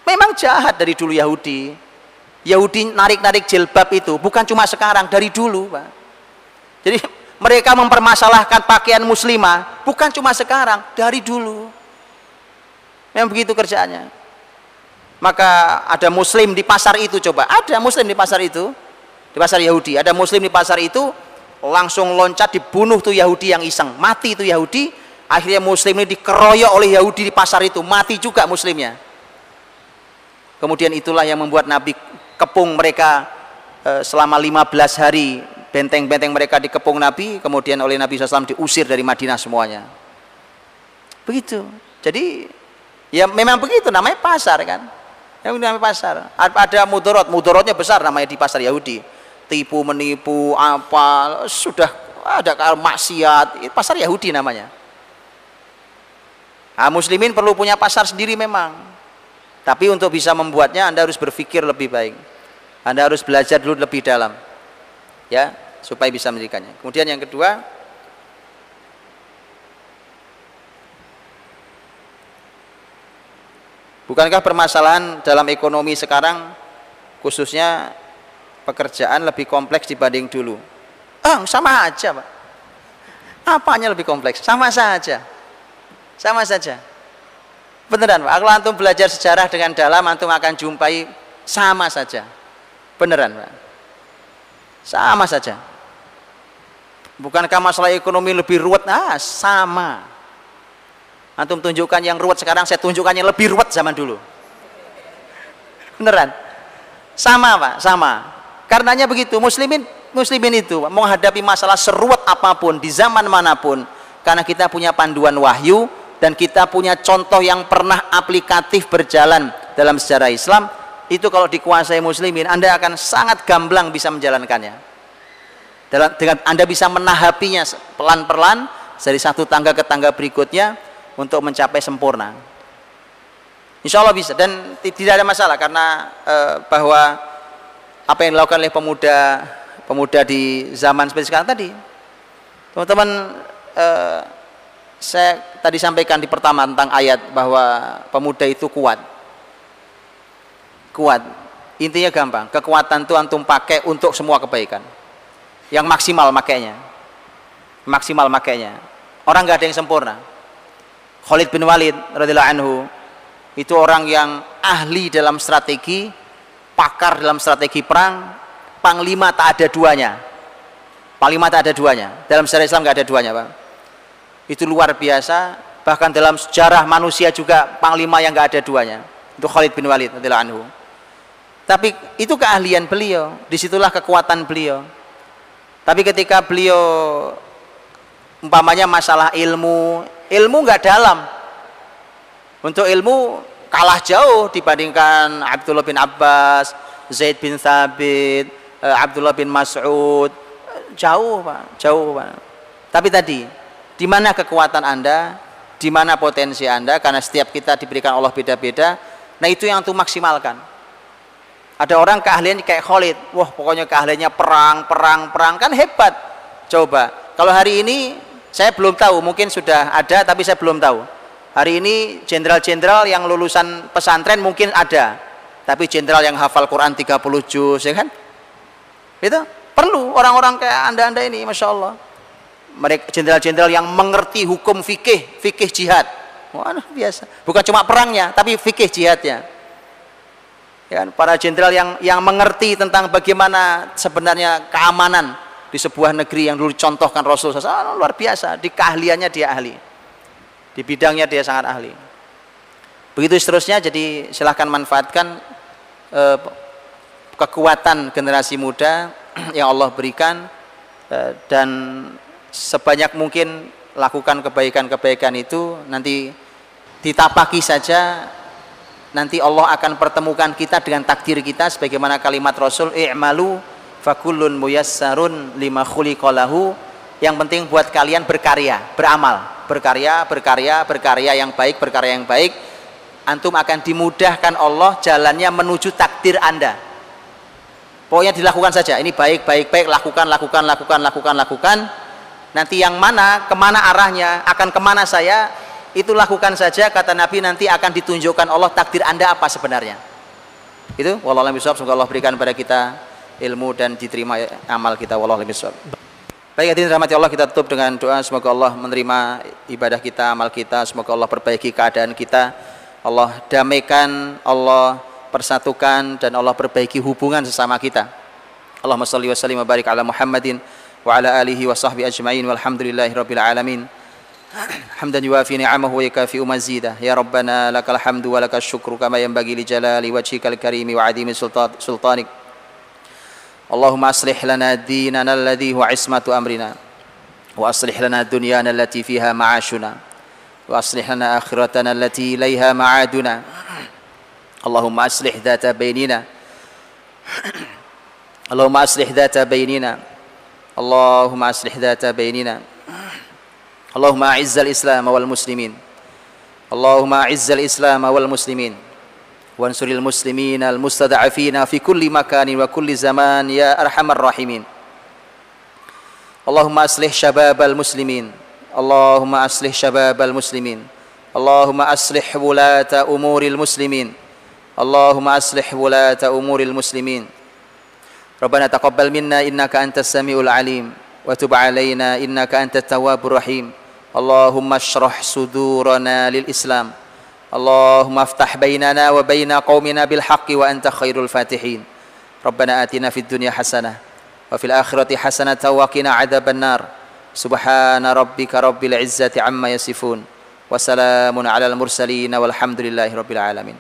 Memang jahat dari dulu Yahudi. Yahudi narik-narik jilbab itu bukan cuma sekarang dari dulu Pak. Jadi mereka mempermasalahkan pakaian muslimah bukan cuma sekarang dari dulu. Memang begitu kerjaannya. Maka ada muslim di pasar itu coba. Ada muslim di pasar itu di pasar Yahudi. Ada muslim di pasar itu langsung loncat dibunuh tuh Yahudi yang iseng. Mati tuh Yahudi akhirnya muslim ini dikeroyok oleh Yahudi di pasar itu. Mati juga muslimnya. Kemudian itulah yang membuat Nabi kepung mereka e, selama 15 hari benteng-benteng mereka dikepung Nabi kemudian oleh Nabi SAW diusir dari Madinah semuanya. Begitu. Jadi ya memang begitu namanya pasar kan? Yang namanya pasar. Ada mudorot. Mudorotnya besar namanya di pasar Yahudi. Tipu menipu apa sudah ada maksiat. Pasar Yahudi namanya. Nah, muslimin perlu punya pasar sendiri memang. Tapi untuk bisa membuatnya Anda harus berpikir lebih baik. Anda harus belajar dulu lebih dalam. Ya, supaya bisa mendirikannya. Kemudian yang kedua, Bukankah permasalahan dalam ekonomi sekarang khususnya pekerjaan lebih kompleks dibanding dulu? Ah, sama aja, Pak. Apanya lebih kompleks? Sama saja. Sama saja. Beneran, Pak. Kalau antum belajar sejarah dengan dalam, antum akan jumpai sama saja. Beneran, Pak. Sama saja. Bukankah masalah ekonomi lebih ruwet? Ah, sama. Antum tunjukkan yang ruwet sekarang, saya tunjukkan yang lebih ruwet zaman dulu. Beneran? Sama Pak, sama. Karenanya begitu, muslimin muslimin itu menghadapi masalah seruat apa pun di zaman mana pun karena kita punya panduan wahyu dan kita punya contoh yang pernah aplikatif berjalan dalam sejarah Islam itu kalau dikuasai muslimin Anda akan sangat gamblang bisa menjalankannya. Dengan Anda bisa menahapinya pelan-pelan dari satu tangga ke tangga berikutnya untuk mencapai sempurna. Insya Allah bisa. Dan tidak ada masalah karena e, bahwa apa yang dilakukan oleh pemuda pemuda di zaman seperti sekarang tadi, teman-teman e, saya tadi sampaikan di pertama tentang ayat bahwa pemuda itu kuat, kuat. Intinya gampang, kekuatan itu antum pakai untuk semua kebaikan. Yang maksimal makainya, maksimal makainya. Orang nggak ada yang sempurna Khalid bin Walid radhiyallahu anhu itu orang yang ahli dalam strategi, pakar dalam strategi perang, panglima tak ada duanya. Panglima tak ada duanya. Dalam sejarah Islam nggak ada duanya, Pak. Itu luar biasa, bahkan dalam sejarah manusia juga panglima yang nggak ada duanya. Itu Khalid bin Walid radhiyallahu anhu. Tapi itu keahlian beliau, di situlah kekuatan beliau. Tapi ketika beliau umpamanya masalah ilmu, ilmu nggak dalam. Untuk ilmu kalah jauh dibandingkan Abdullah bin Abbas Zaid bin Thabit eh, Abdullah bin Mas'ud. Jauh pak jauh pak. Tapi tadi di mana kekuatan anda di mana potensi anda karena setiap kita diberikan Allah beda-beda nah itu yang tuh maksimalkan ada orang keahlian kayak Khalid wah pokoknya keahliannya perang perang perang kan hebat coba kalau hari ini saya belum tahu, mungkin sudah ada tapi saya belum tahu. Hari ini jenderal-jenderal yang lulusan pesantren mungkin ada. Tapi jenderal yang hafal Quran 30 juz, ya kan? Itu perlu orang-orang kayak Anda-anda ini, Masya Allah. Mereka jenderal-jenderal yang mengerti hukum fikih, fikih jihad. Wah, biasa. Bukan cuma perangnya, tapi fikih jihadnya. Ya, kan? para jenderal yang yang mengerti tentang bagaimana sebenarnya keamanan di sebuah negeri yang dulu contohkan Rasul SAW luar biasa. Di keahliannya dia ahli. Di bidangnya dia sangat ahli. Begitu seterusnya jadi silahkan manfaatkan eh, kekuatan generasi muda yang Allah berikan eh, dan sebanyak mungkin lakukan kebaikan-kebaikan itu nanti ditapaki saja nanti Allah akan pertemukan kita dengan takdir kita sebagaimana kalimat Rasul i'malu fakullun muyassarun lima khuliqalahu yang penting buat kalian berkarya beramal. Berkarya berkarya berkarya yang baik berkarya yang baik. Antum akan dimudahkan Allah jalannya menuju takdir anda. Pokoknya dilakukan saja. Ini baik baik baik. Lakukan lakukan lakukan lakukan lakukan. Nanti yang mana ke mana arahnya akan ke mana saya itu lakukan saja kata Nabi nanti akan ditunjukkan Allah takdir anda apa sebenarnya itu wallahualam semoga Allah berikan pada kita ilmu dan diterima amal kita wallahu a'lam Baik hadirin rahmati Allah kita tutup dengan doa semoga Allah menerima ibadah kita, amal kita, semoga Allah perbaiki keadaan kita. Allah damaikan, Allah persatukan dan Allah perbaiki hubungan sesama kita. Allahumma salli wa sallim wa barik ala Muhammadin wa ala alihi wa sahbihi ajma'in walhamdulillahi rabbil alamin. حمدا يوافي نعمه ويكافئ مزيده. يا ربنا لك الحمد ولك الشكر كما ينبغي لجلال وجهك الكريم وعظيم سلطانك. اللهم أصلح لنا ديننا الذي هو عصمة أمرنا وأصلح لنا دنيانا التي فيها معاشنا وأصلح لنا آخرتنا التي إليها معادنا. اللهم أصلح ذات بيننا. اللهم أصلح ذات بيننا. اللهم أصلح ذات بيننا. اللهم أعز الإسلام والمسلمين. اللهم أعز الإسلام والمسلمين. وانصر المسلمين المستضعفين في كل مكان وكل زمان يا أرحم الراحمين. اللهم أصلح شباب المسلمين. اللهم أصلح شباب المسلمين. اللهم أصلح ولاة أمور المسلمين. اللهم أصلح ولاة أمور المسلمين. ربنا تقبل منا إنك أنت السميع العليم. وتب علينا إنك أنت التواب الرحيم. اللهم اشرح صدورنا للإسلام. اللهم افتح بيننا وبين قومنا بالحق وأنت خير الفاتحين. ربنا آتنا في الدنيا حسنة وفي الآخرة حسنة وقنا عذاب النار. سبحان ربك رب العزة عما يصفون وسلام على المرسلين والحمد لله رب العالمين.